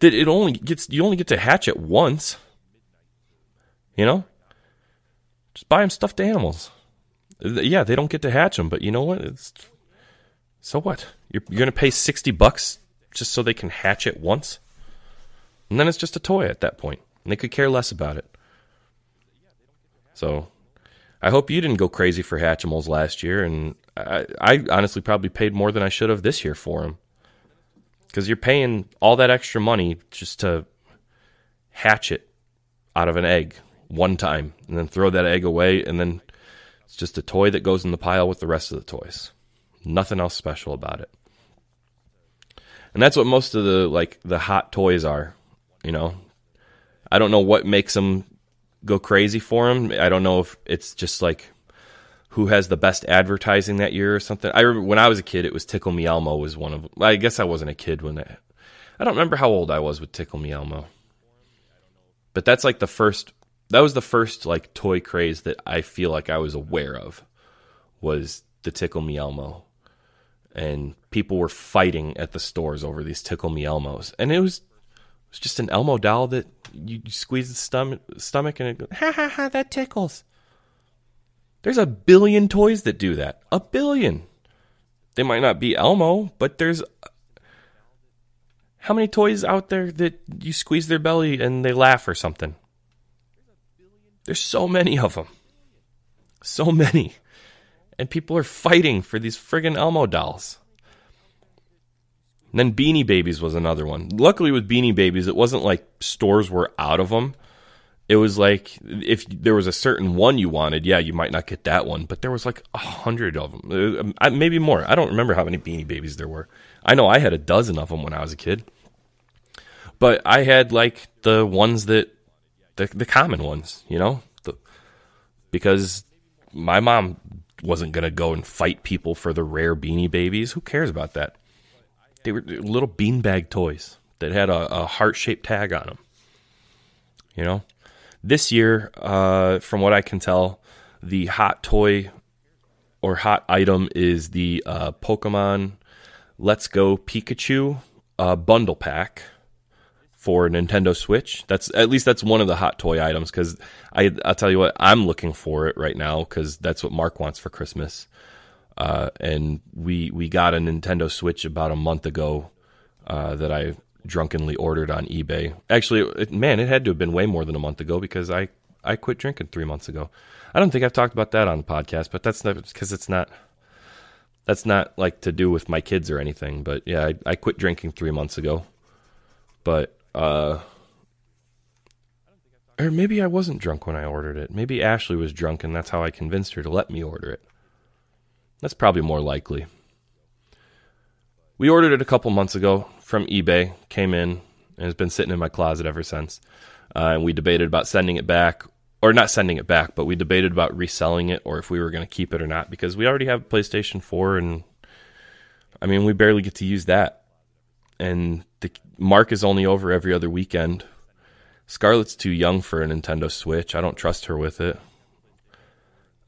that it only gets you only get to hatch it once. You know, just buy them stuffed animals. Yeah, they don't get to hatch them, but you know what? It's so what? You're you're gonna pay sixty bucks just so they can hatch it once, and then it's just a toy at that point. and they could care less about it. So, I hope you didn't go crazy for Hatchimals last year, and I, I honestly probably paid more than I should have this year for them because you're paying all that extra money just to hatch it out of an egg one time and then throw that egg away and then it's just a toy that goes in the pile with the rest of the toys nothing else special about it and that's what most of the like the hot toys are you know i don't know what makes them go crazy for them i don't know if it's just like who has the best advertising that year or something. I remember when I was a kid, it was Tickle Me Elmo was one of. I guess I wasn't a kid when I. I don't remember how old I was with Tickle Me Elmo. But that's like the first. That was the first like toy craze that I feel like I was aware of, was the Tickle Me Elmo, and people were fighting at the stores over these Tickle Me Elmos, and it was. It was just an Elmo doll that you, squeeze the stomach, stomach and it goes, ha ha ha, that tickles. There's a billion toys that do that. A billion. They might not be Elmo, but there's how many toys out there that you squeeze their belly and they laugh or something? There's so many of them. So many. And people are fighting for these friggin' Elmo dolls. And then Beanie Babies was another one. Luckily, with Beanie Babies, it wasn't like stores were out of them it was like if there was a certain one you wanted, yeah, you might not get that one, but there was like a hundred of them, uh, maybe more. I don't remember how many Beanie Babies there were. I know I had a dozen of them when I was a kid, but I had like the ones that the the common ones, you know, the, because my mom wasn't gonna go and fight people for the rare Beanie Babies. Who cares about that? They were little beanbag toys that had a, a heart shaped tag on them. You know, this year, uh, from what I can tell, the hot toy or hot item is the uh, Pokemon Let's Go Pikachu uh, bundle pack for Nintendo Switch. That's at least that's one of the hot toy items because I I'll tell you what I'm looking for it right now because that's what Mark wants for Christmas. Uh, and we we got a Nintendo Switch about a month ago uh, that I drunkenly ordered on eBay. Actually, it, man, it had to have been way more than a month ago because I I quit drinking three months ago. I don't think I've talked about that on the podcast, but that's not because it's not. That's not like to do with my kids or anything, but yeah, I, I quit drinking three months ago. But uh, or maybe I wasn't drunk when I ordered it. Maybe Ashley was drunk, and that's how I convinced her to let me order it. That's probably more likely. We ordered it a couple months ago from eBay, came in, and has been sitting in my closet ever since. Uh, and we debated about sending it back, or not sending it back, but we debated about reselling it or if we were going to keep it or not because we already have a PlayStation 4, and I mean, we barely get to use that. And the Mark is only over every other weekend. Scarlett's too young for a Nintendo Switch. I don't trust her with it.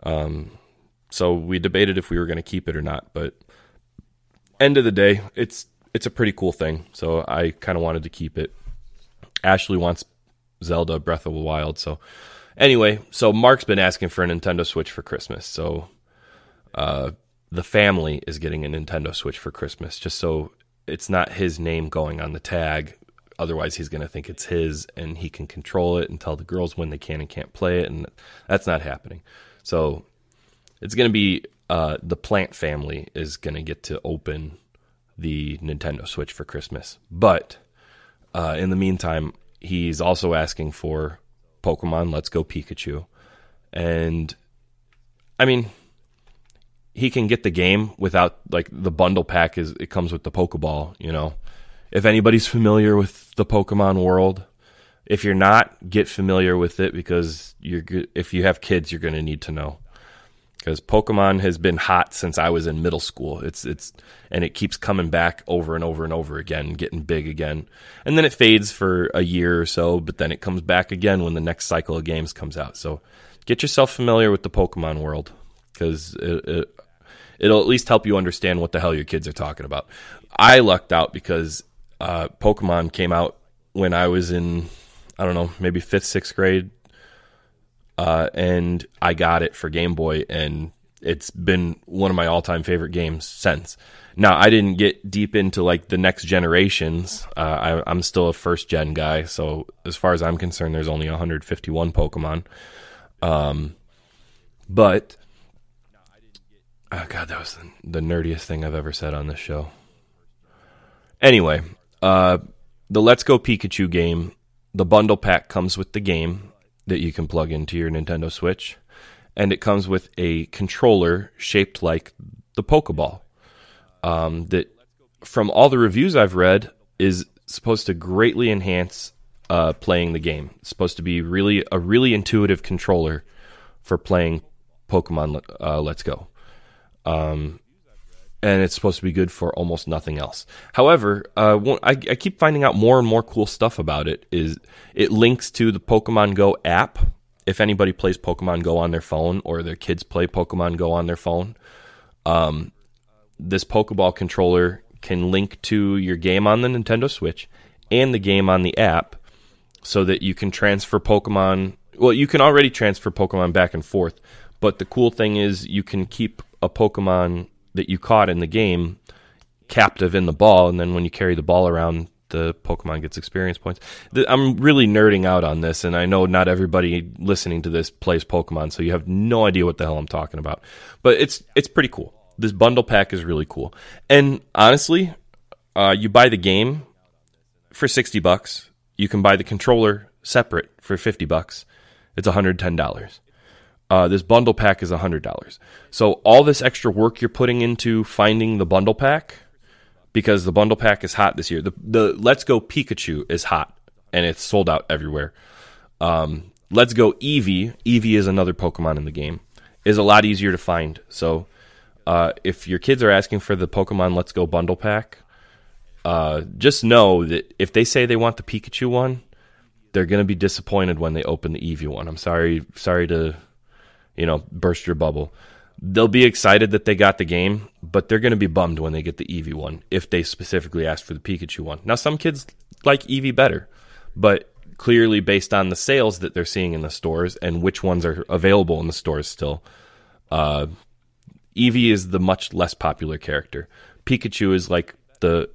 Um, so we debated if we were going to keep it or not, but end of the day, it's it's a pretty cool thing. So I kind of wanted to keep it. Ashley wants Zelda Breath of the Wild, so anyway, so Mark's been asking for a Nintendo Switch for Christmas. So uh, the family is getting a Nintendo Switch for Christmas, just so it's not his name going on the tag. Otherwise, he's going to think it's his, and he can control it and tell the girls when they can and can't play it, and that's not happening. So it's going to be uh, the Plant family is going to get to open the Nintendo Switch for Christmas. But uh, in the meantime, he's also asking for Pokemon Let's Go Pikachu. And I mean, he can get the game without like the bundle pack is it comes with the Pokeball, you know. If anybody's familiar with the Pokemon world, if you're not, get familiar with it because you're if you have kids, you're going to need to know because Pokemon has been hot since I was in middle school. It's it's and it keeps coming back over and over and over again, getting big again, and then it fades for a year or so, but then it comes back again when the next cycle of games comes out. So get yourself familiar with the Pokemon world because it, it it'll at least help you understand what the hell your kids are talking about. I lucked out because uh, Pokemon came out when I was in I don't know maybe fifth sixth grade uh, and I got it for Game Boy, and it's been one of my all-time favorite games since. Now, I didn't get deep into like the next generations. Uh, I, am still a first gen guy, so as far as I'm concerned, there's only 151 Pokemon. Um, but oh god, that was the, the nerdiest thing I've ever said on this show. Anyway, uh, the Let's Go Pikachu game, the bundle pack comes with the game that you can plug into your Nintendo Switch, and it comes with a controller shaped like the Pokeball. Um, that, from all the reviews I've read, is supposed to greatly enhance uh, playing the game. It's supposed to be really a really intuitive controller for playing Pokemon uh, Let's Go. Um, and it's supposed to be good for almost nothing else. However, uh, I, I, keep finding out more and more cool stuff about it. Is it links to the Pokemon Go app? If anybody plays Pokemon Go on their phone or their kids play Pokemon Go on their phone, um, this Pokeball controller can link to your game on the Nintendo Switch and the game on the app, so that you can transfer Pokemon. Well, you can already transfer Pokemon back and forth, but the cool thing is you can keep a Pokemon that you caught in the game captive in the ball, and then when you carry the ball around, the Pokemon gets experience points. I'm really nerding out on this, and I know not everybody listening to this plays Pokemon, so you have no idea what the hell I'm talking about. But it's it's pretty cool. This bundle pack is really cool, and honestly, uh, you buy the game for sixty bucks. You can buy the controller separate for fifty bucks. It's one hundred ten dollars. Uh, this bundle pack is $100. So all this extra work you're putting into finding the bundle pack, because the bundle pack is hot this year. The, the Let's Go Pikachu is hot, and it's sold out everywhere. Um, Let's Go Eevee, Eevee is another Pokemon in the game, is a lot easier to find. So uh, if your kids are asking for the Pokemon Let's Go bundle pack, uh, just know that if they say they want the Pikachu one, they're going to be disappointed when they open the Eevee one. I'm sorry, sorry to, you know, burst your bubble. They'll be excited that they got the game, but they're going to be bummed when they get the Eevee one if they specifically ask for the Pikachu one. Now, some kids like Eevee better, but clearly based on the sales that they're seeing in the stores and which ones are available in the stores still, uh, Eevee is the much less popular character. Pikachu is like the,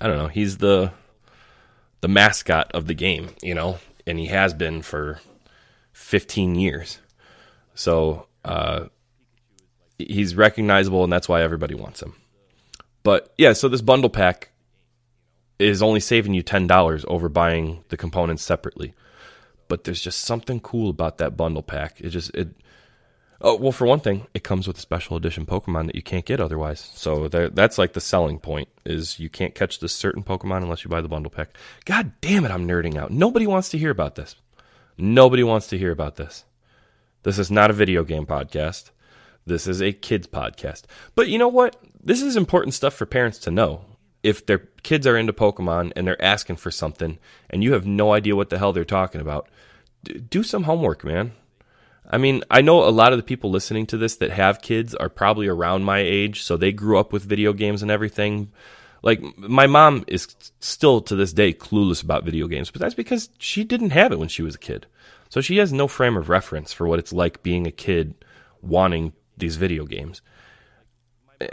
I don't know, he's the the mascot of the game, you know, and he has been for 15 years. So uh, he's recognizable, and that's why everybody wants him. But yeah, so this bundle pack is only saving you $10 over buying the components separately. But there's just something cool about that bundle pack. It just, it, Oh well, for one thing, it comes with a special edition Pokemon that you can't get otherwise. So that's like the selling point is you can't catch this certain Pokemon unless you buy the bundle pack. God damn it, I'm nerding out. Nobody wants to hear about this. Nobody wants to hear about this. This is not a video game podcast. This is a kids podcast. But you know what? This is important stuff for parents to know. If their kids are into Pokemon and they're asking for something and you have no idea what the hell they're talking about, do some homework, man I mean, I know a lot of the people listening to this that have kids are probably around my age, so they grew up with video games and everything. Like, my mom is still to this day clueless about video games, but that's because she didn't have it when she was a kid. So she has no frame of reference for what it's like being a kid wanting these video games.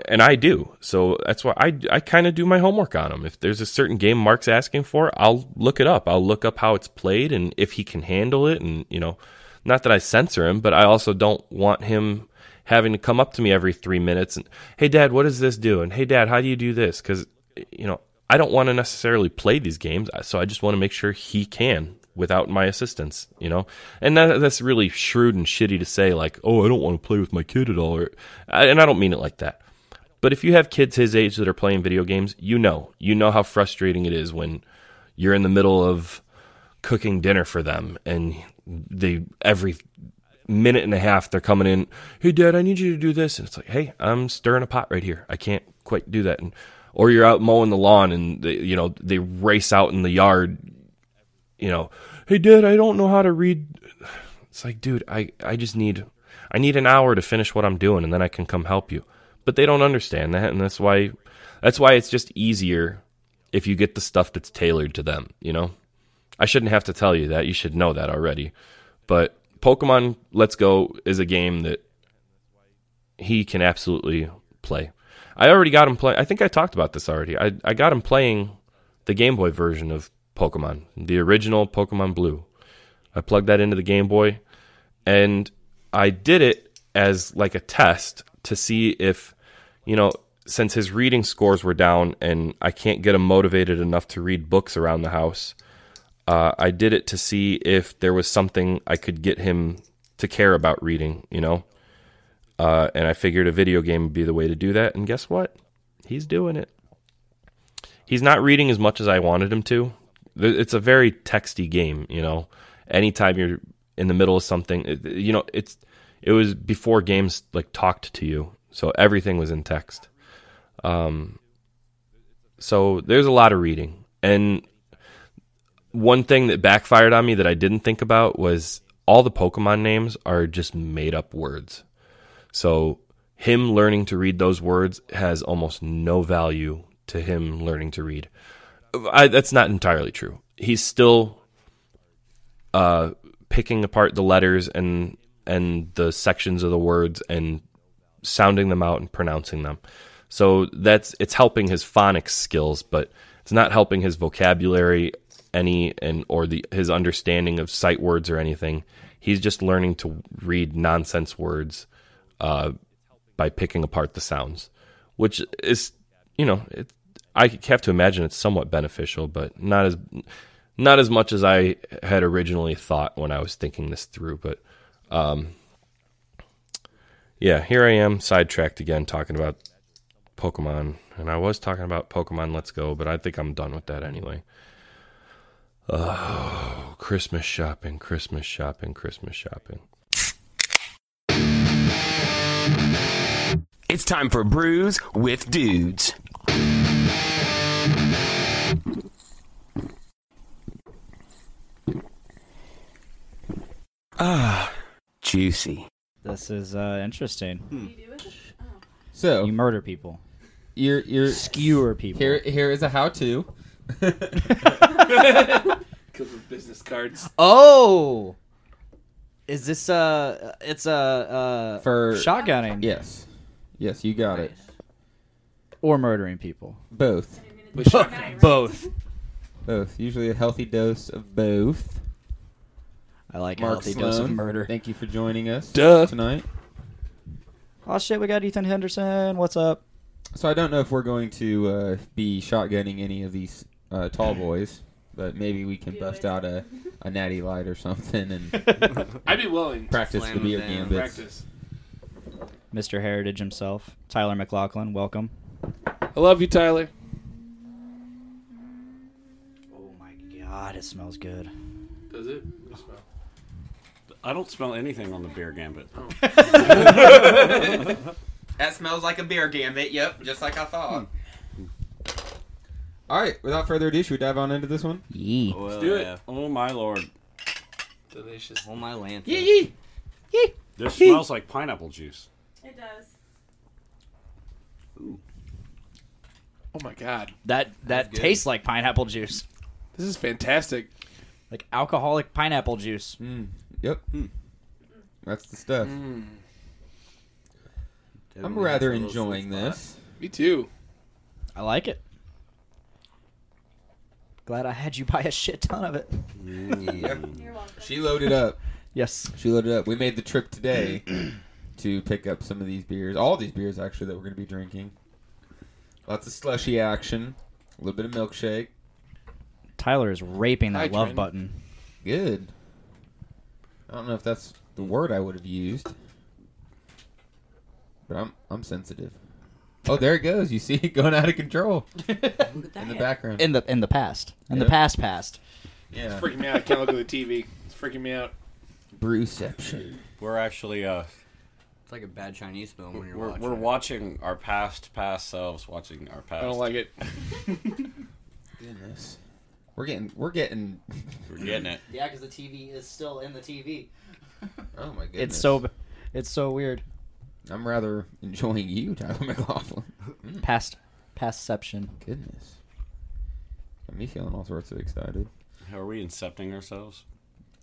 And I do. So that's why I, I kind of do my homework on them. If there's a certain game Mark's asking for, I'll look it up. I'll look up how it's played and if he can handle it and, you know, not that I censor him, but I also don't want him having to come up to me every three minutes and, hey, dad, what does this do? And hey, dad, how do you do this? Because, you know, I don't want to necessarily play these games. So I just want to make sure he can without my assistance, you know? And that, that's really shrewd and shitty to say, like, oh, I don't want to play with my kid at all. Or, and I don't mean it like that. But if you have kids his age that are playing video games, you know, you know how frustrating it is when you're in the middle of cooking dinner for them and they every minute and a half they're coming in hey dad i need you to do this and it's like hey i'm stirring a pot right here i can't quite do that and or you're out mowing the lawn and they, you know they race out in the yard you know hey dad i don't know how to read it's like dude i i just need i need an hour to finish what i'm doing and then i can come help you but they don't understand that and that's why that's why it's just easier if you get the stuff that's tailored to them you know I shouldn't have to tell you that. You should know that already. But Pokemon Let's Go is a game that he can absolutely play. I already got him playing. I think I talked about this already. I I got him playing the Game Boy version of Pokemon, the original Pokemon Blue. I plugged that into the Game Boy and I did it as like a test to see if, you know, since his reading scores were down and I can't get him motivated enough to read books around the house, uh, I did it to see if there was something I could get him to care about reading, you know. Uh, and I figured a video game would be the way to do that. And guess what? He's doing it. He's not reading as much as I wanted him to. It's a very texty game, you know. Anytime you're in the middle of something, you know, it's it was before games like talked to you, so everything was in text. Um, so there's a lot of reading, and one thing that backfired on me that I didn't think about was all the Pokemon names are just made up words. So him learning to read those words has almost no value to him learning to read. I, that's not entirely true. He's still uh, picking apart the letters and and the sections of the words and sounding them out and pronouncing them. So that's it's helping his phonics skills, but it's not helping his vocabulary any and or the his understanding of sight words or anything. He's just learning to read nonsense words uh, by picking apart the sounds, which is you know it, I have to imagine it's somewhat beneficial, but not as not as much as I had originally thought when I was thinking this through. But um, yeah, here I am sidetracked again talking about Pokemon, and I was talking about Pokemon Let's Go, but I think I'm done with that anyway. Oh, Christmas shopping, Christmas shopping, Christmas shopping. It's time for Brews with Dudes. Ah, juicy. This is uh, interesting. Hmm. So You murder people, you're you're skewer people. here. Here is a how-to. Because of business cards. Oh, is this uh? It's a uh, For- shotgunning yes, yes, you got it. or murdering people. Both. With Bo- shotguns. both. Both. Usually a healthy dose of both. I like a Mark healthy dose of murder. Thank you for joining us Duh. tonight. Oh shit, we got Ethan Henderson. What's up? So I don't know if we're going to uh, be shotgunning any of these uh, tall boys, but maybe we can bust out a, a natty light or something and I'd be willing. to practice slam the beer them down. gambits. Practice. Mr. Heritage himself, Tyler McLaughlin. Welcome. I love you, Tyler. Oh my god, it smells good. Does it? Smell. I don't smell anything on the beer gambit. Oh. That smells like a beer gambit. Yep, just like I thought. Hmm. All right, without further ado, should we dive on into this one? Yee. Let's do it. Oh my lord. Delicious. Oh my land. Yee yee. Yee. This smells like pineapple juice. It does. Ooh. Oh my god. That that good. tastes like pineapple juice, This is fantastic. like alcoholic pineapple juice. Mm, yep. That's the stuff. Mm. I'm rather enjoying this. Me too. I like it. Glad I had you buy a shit ton of it. She loaded up. Yes. She loaded up. We made the trip today to pick up some of these beers. All these beers, actually, that we're going to be drinking. Lots of slushy action. A little bit of milkshake. Tyler is raping that Hi, love Trent. button. Good. I don't know if that's the word I would have used. But I'm I'm sensitive. Oh, there it goes. You see it going out of control in the background. In the in the past. In the Yep. past past. Yeah. It's freaking me out. I can't look at the TV. It's freaking me out. Brewception. We're actually uh It's like a bad Chinese film when you're we're, watching. we're it. watching our past past selves watching our past. I don't like it. Goodness. We're getting we're getting We're getting it. Yeah, because the TV is still in the TV. Oh my goodness. It's so it's so weird. I'm rather enjoying you, Tyler McLaughlin. Mm, Past pastception. goodness. Got me feeling all sorts of excited. How Are we incepting ourselves?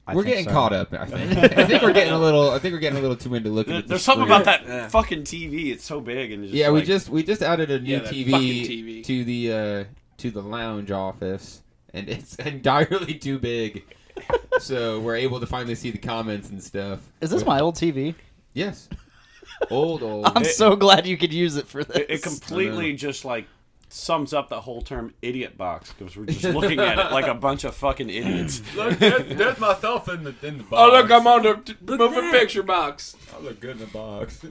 I we're getting so. caught up. I think. I think we're getting a little. I think we're getting a little too into looking There- at. the There's something about that fucking TV. It's so big and it's just Yeah, we just we just added a new Yeah, TV, TV. to the uh, to the lounge office, and it's entirely too big. so we're able to finally see the comments and stuff. Is this my old TV? Yes. Old old. I'm so glad you could use it for this. It, it completely just like sums up the whole term idiot box because we're just looking at it like a bunch of fucking idiots. Look, there's, there's myself in the in the box. Oh look, I'm on the t- moving picture box. I look good in the box.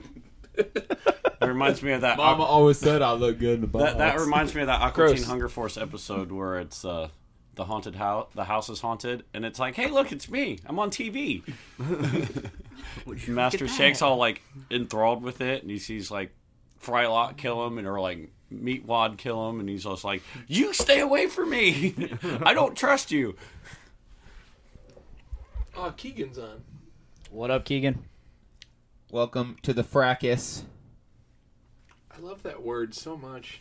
It reminds me of that. Mama always said I look good in the box. that, that reminds me of that Aqua Teen Hunger Force episode where it's uh, the haunted house. The house is haunted, and it's like, hey, look, it's me. I'm on TV. Master Shake's all like enthralled with it, and he sees like Frylock kill him, and or like Meatwad kill him, and he's just like, "You stay away from me. I don't trust you." Oh, Keegan's on. What up, Keegan? Welcome to the fracas. I love that word so much.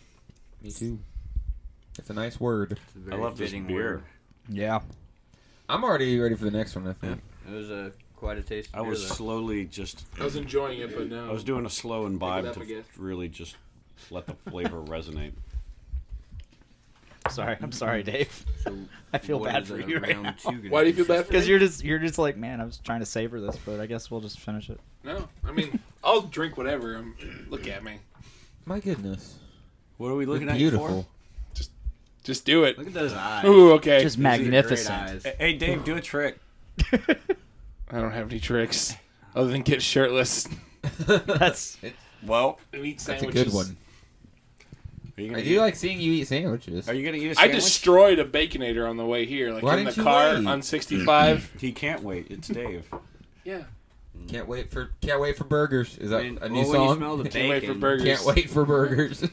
Me too. It's a nice word. I love this fitting beer. word. Yeah. I'm already ready for the next one. I think. It was a quite a taste. I was slowly just. I was enjoying it, but now I was doing a slow imbibe up to again. really just let the flavor resonate. Sorry, I'm sorry, Dave. I feel bad for you right now. Why do you feel bad for Because me? you're just you're just like, man, I was trying to savor this, but I guess we'll just finish it. No, I mean I'll drink whatever. Um look at me. My goodness. What are we looking You're at you beautiful. For? Just do it. Look at those eyes. Ooh, okay. Just These magnificent. Hey, Hey, Dave, do a trick. I don't have any tricks other than get shirtless That's Well, and eat That's a good one. are you I gonna do eat, like seeing you eat sandwiches. Are you gonna eat a I sandwich? I destroyed a baconator on the way here, like Why in the didn't you car wait? on 65. He can't wait. It's Dave. yeah. Can't wait for can't wait for burgers. Is that When- a new well, when you song? smell the Can't wait for bacon- burgers. Can't wait for burgers.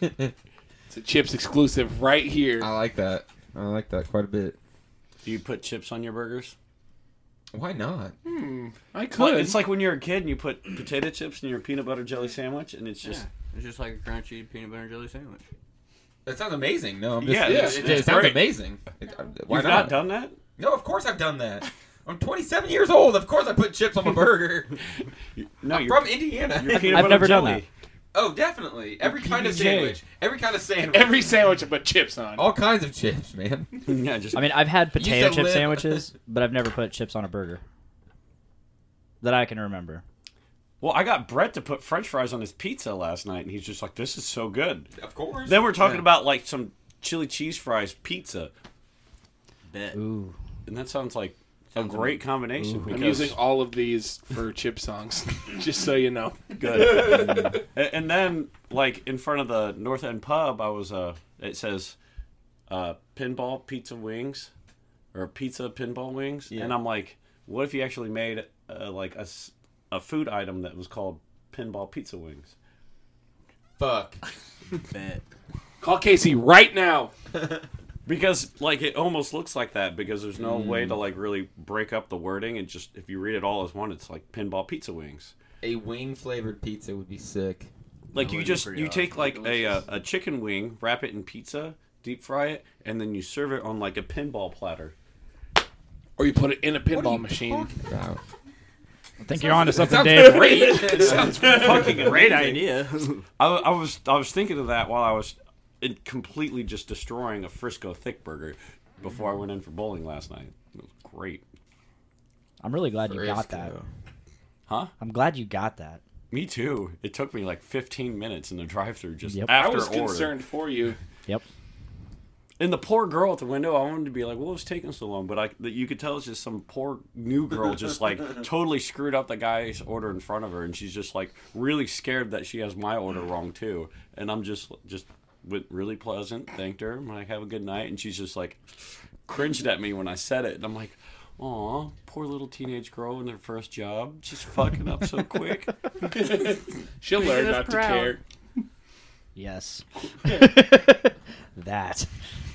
It's a Chips exclusive right here. I like that. I like that quite a bit. Do you put chips on your burgers? Why not? Hmm, I could. it's like when you're a kid and you put potato chips in your peanut butter jelly sandwich, and it's just Yeah, it's just like a crunchy peanut butter jelly sandwich. That sounds amazing. No, I'm just, Yeah, it, it's- it, it's sounds great. amazing. It- uh, why You've not? not done that? No, of course I've done that. I'm 27 years old. Of course I put chips on my burger. No, I'm you're- from Indiana. you're peanut I've butter never done jelly. Oh, definitely. Every kind of sandwich. Every kind of sandwich. Every sandwich but chips on. All kinds of chips, man. yeah, just I mean, I've had potato chip live- sandwiches, but I've never put chips on a burger. That I can remember. Well, I got Brett to put French fries on his pizza last night, and he's just like, "This is so good." Of course. Then we're talking Yeah. about like some chili cheese fries pizza, Bet. Ooh. and that sounds like a great combination. I'm using all of these for chip songs, just so you know. good. and, and then, like in front of the North End Pub, I was uh, it says, uh, pinball pizza wings, or pizza pinball wings, and I'm like, what if you actually made uh, like a food item that was called pinball pizza wings? Fuck. Bet. Call Casey right now. Because like it almost looks like that because there's no way to like really break up the wording and just if you read it all as one, it's like pinball pizza wings. A wing flavored pizza would be sick. Like That you just you awesome. take like a uh, a chicken wing, wrap it in pizza, deep fry it, and then you serve it on like a pinball platter. Or you put it in a pinball machine. Wow. I think you're onto something, Dave. great. sounds fucking Great idea. I, I was I was thinking of that while I was in completely just destroying a Frisco thick burger before I mm-hmm. went in for bowling last night. It was great. I'm really glad you got that. Frisco. Huh? I'm glad you got that. Me too. It took me like 15 minutes in the drive-through just Yep. I after was order. concerned for you. Yep. And the poor girl at the window, I wanted to be like, "Well, "What was taking so long?" But I, that you could tell it's just some poor new girl just like totally screwed up the guy's order in front of her, and she's just like really scared that she has my order wrong too. And I'm just just went really pleasant, thanked her, I'm like, "Have a good night," and she's just like cringed at me when I said it, and I'm like. Aw, poor little teenage girl in her first job. She's fucking up so quick. She'll learn us not to care. Yes. that.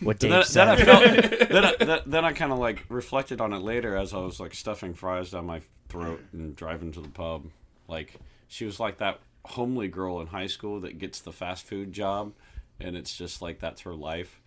What then, Dave then I said. felt then I, then, then I kind of like reflected on it later as I was like stuffing fries down my throat and driving to the pub. Like she was like that homely girl in high school that gets the fast food job, and it's just like that's her life.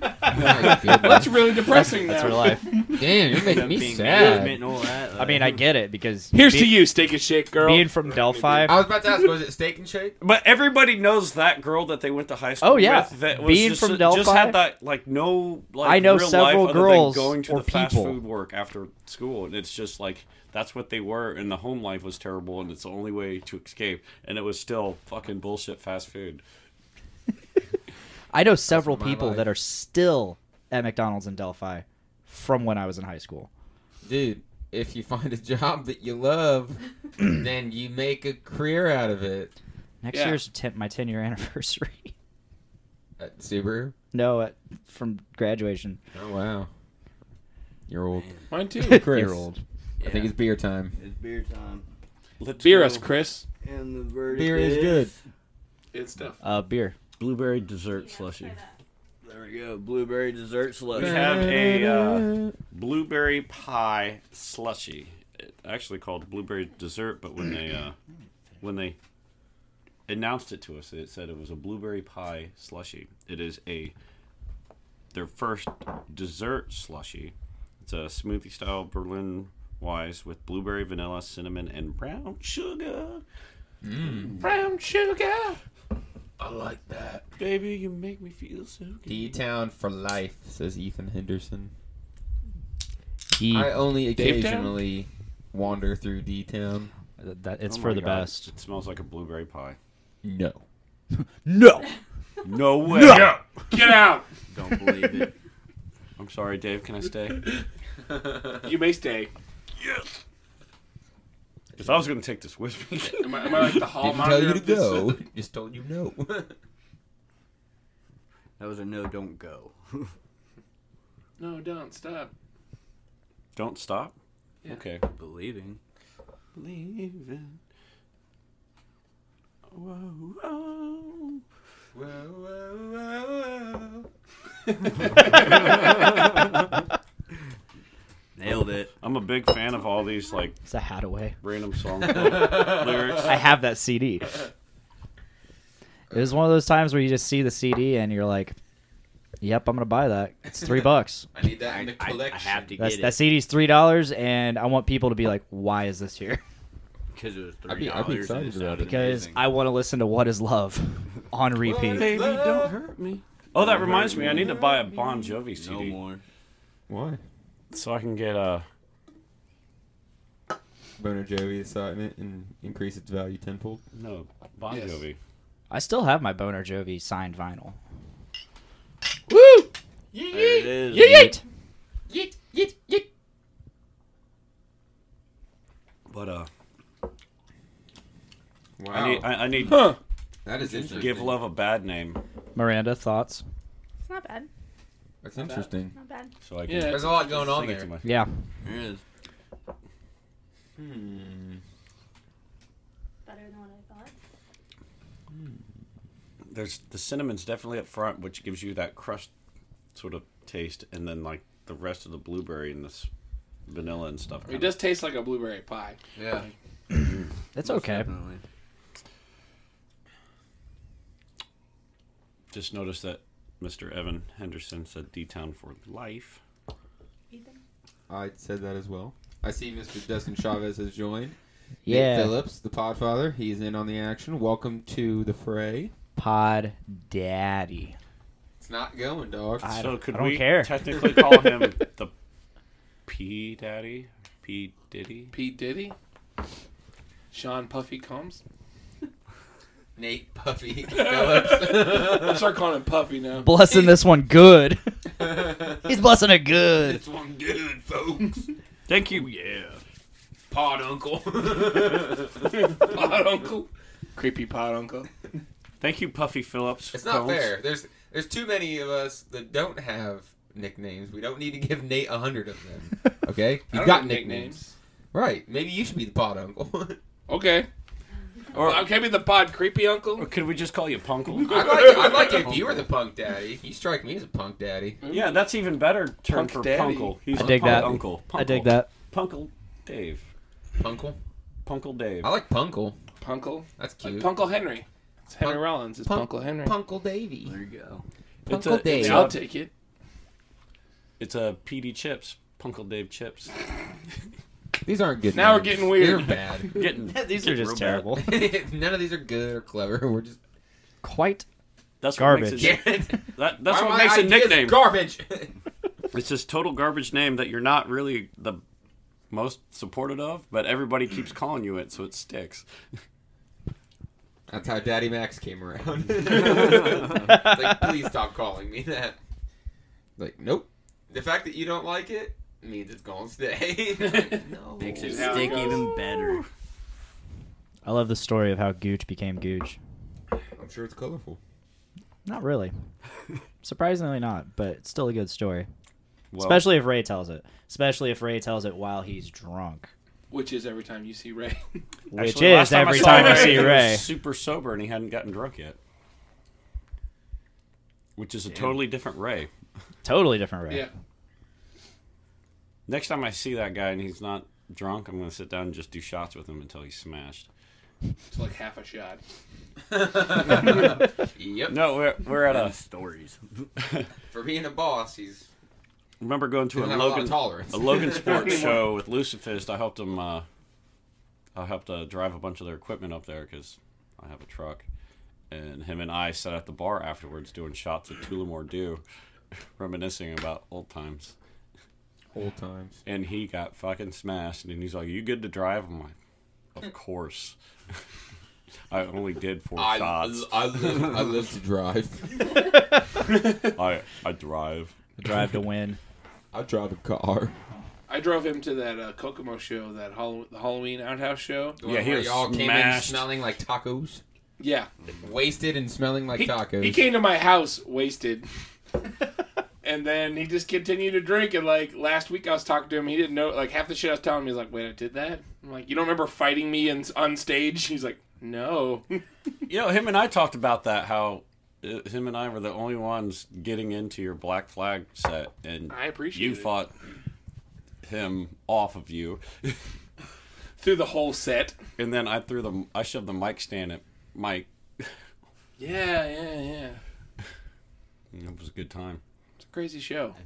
That's really depressing That's now. her life. Damn, you're making me Being sad. movement and all that. I mean, I get it because Here's be- to you, Steak and Shake girl. being from Delphi. I was about to ask, was it steak and shake? But everybody knows that girl that they went to high school Oh, yeah. with. That was Being just, from just Delphi, had that like no like I know real several life other than girls going to or the fast people. food work after school, and it's just like that's what they were, and the home life was terrible, and it's the only way to escape, and it was still fucking bullshit fast food. I know several people life. that are still at McDonald's in Delphi from when I was in high school. Dude, if you find a job that you love, then you make a career out of it. Next Yeah. year's ten, my 10 year anniversary. At Subaru? no, at, from graduation. Oh, wow. You're old. Mine too. Chris. You're old. I think it's beer time. It's beer time. Let's Beer go. us, Chris. And the verdict Beer is good. It's stuff. Uh, beer. Blueberry dessert slushy. There we go. Blueberry dessert slushy. We have a uh, blueberry pie slushy. It actually called blueberry dessert, but when they uh, when they announced it to us, it said it was a blueberry pie slushy. It is a their first dessert slushy. It's a smoothie style Berliner Weisse with blueberry, vanilla, cinnamon, and brown sugar. Brown sugar. I like that. Baby, you make me feel so good. D Town for life, says Ethan Henderson. He, I only Dave Town? occasionally wander through D Town. that, it's Oh for my the God, best. It smells like a blueberry pie. No. No. No way. Get out. Don't believe it. I'm sorry, Dave. Can I stay? You may stay. Because I was going to take this with me. Am I, am I like the hall Didn't tell monitor you to of this? go. Just told you no. That was a no, don't go. No, don't stop. Don't stop. Yeah. Okay. Believing. Leaving. Whoa, whoa. Nailed it. I'm a big fan of all these like It's a Haddaway. random song lyrics. I have that CD. It was one of those times where you just see the CD and you're like, "Yep, I'm gonna buy that. It's three bucks." I need that in the I, I collection. have to That's, get that it CD's three dollars, and I want people to be like, "Why is this here?" because it was I'd three be- I'd be dollars. excited about it. Because I want to listen to "What Is Love" on repeat. Baby, don't hurt me. Oh, that reminds me. I need to buy a Bon Jovi CD. No more. Why? So I can get a. Boner Jovi assignment and increase its value tenfold. No, Bon Yes. Jovi. I still have my Boner Jovi signed vinyl. Woo! There it is. Yeet! Yeet, yeet, yeet. But uh, Wow. I need. I, I need. Huh. that is interesting. Give love a bad name, Miranda, thoughts? It's not bad. That's interesting. Not bad. so I can. Yeah. There's a lot going on sing it there. to my- Yeah. There it is. Hmm. Better than what I thought. There's the cinnamon's definitely up front, which gives you that crust sort of taste, and then like the rest of the blueberry and this vanilla and stuff. It does taste like a blueberry pie. Yeah. It's okay. definitely. Just noticed that Mr. Evan Henderson said D Town for life. Ethan. I said that as well. I see Mr. Dustin Chavez has joined. Yeah. Nick Phillips, the Podfather, he's in on the action. Welcome to the fray. Pod Daddy. It's not going, dog. I so don't- could I don't we care. technically call him the P Daddy? P Diddy? Pete Diddy. Sean Puffy Combs. Nate Puffy I'll Phillips. start calling him Puffy now. Blessing this one good. He's blessing it good. This one good, folks. Thank you. Yeah. Pod Uncle. Pod Uncle. Creepy Pod Uncle. Thank you, Puffy Phillips. It's not Combs. fair. There's there's too many of us that don't have nicknames. We don't need to give Nate a hundred of them. Okay, I he's got nicknames. nicknames. Right? Maybe you should be the Pod Uncle. Okay. Or- Or can be the Pod Creepy Uncle? Or could we just call you Punkle? I'd like I'd like if you were the Punk Daddy. You strike me as a Punk Daddy. Yeah, that's even better term Punk for Daddy. Punkle. He's I a dig punk that. Uncle. I dig that. Punkle Dave. Punkle. Punkle Dave. I like Punkle. Punkle. That's Like cute. Punkle Henry. It's Henry Punk- Rollins. It's Punk- Punkle Henry. Punkle Davy. There you go. It's Punkle a- Dave. it's I'll take it. It's a PD Chips. Punkle Dave Chips. These aren't good. Now we're getting weird. They're bad. Getting These are just terrible. None of these are good or clever. We're just Quite That's Garbage. What makes it, that, that's Why what makes a nickname. Garbage. It's just total garbage name that you're not really the most supported of, but everybody keeps calling you it, so it sticks. That's how Daddy Max came around. Like, please stop calling me that. Like, nope. The fact that you don't like it means it's gonna stay. no. Makes it Is how it stick goes. even better. I love the story of how Gooch became Gooch. I'm sure it's colorful. Not really. Surprisingly not, but it's still a good story. Well, Especially if Ray tells it. Especially if Ray tells it while he's drunk. Which is every time you see Ray. Which actually, last is time I every saw time you Ray, see he was Ray. super sober and he hadn't gotten drunk yet. Which is a totally different Ray. Totally different Ray. yeah. Next time I see that guy and he's not drunk, I'm going to sit down and just do shots with him until he's smashed. It's like half a shot. Yep. No, we're, we're at a. stories. For being a boss, he's remember going to a Doesn't have a lot of Logan tolerance. a Logansport show with Lucifist. I helped him. Uh, I helped uh, drive a bunch of their equipment up there because I have a truck, and him and I sat at the bar afterwards doing shots of Tullamore Dew, reminiscing about old times. Old times. And he got fucking smashed, and he's like, "You good to drive?" I'm like, "Of course." I only did four I, shots. I live I live to drive. I I drive. Drive to win. I drive a car. I drove him to that uh, Kokomo show, that Hall- the Halloween Outhouse show. The Yeah, one he was y'all came in smashed. smelling like tacos, Yeah. wasted and smelling like He, tacos. he came to my house wasted. And then he just continued to drink. And like last week, I was talking to him. He didn't know like half the shit I was telling him. He's like, "Wait, I did that." I'm like, "You don't remember fighting me in, on stage?" He's like, "No." You know, him and I talked about that. How uh, him and I were the only ones getting into your Black Flag set, and I appreciate you it. fought him off of you. Through the whole set. And then I threw the I shoved the mic stand at Mike. Yeah, yeah, yeah. It was a good time. Crazy show.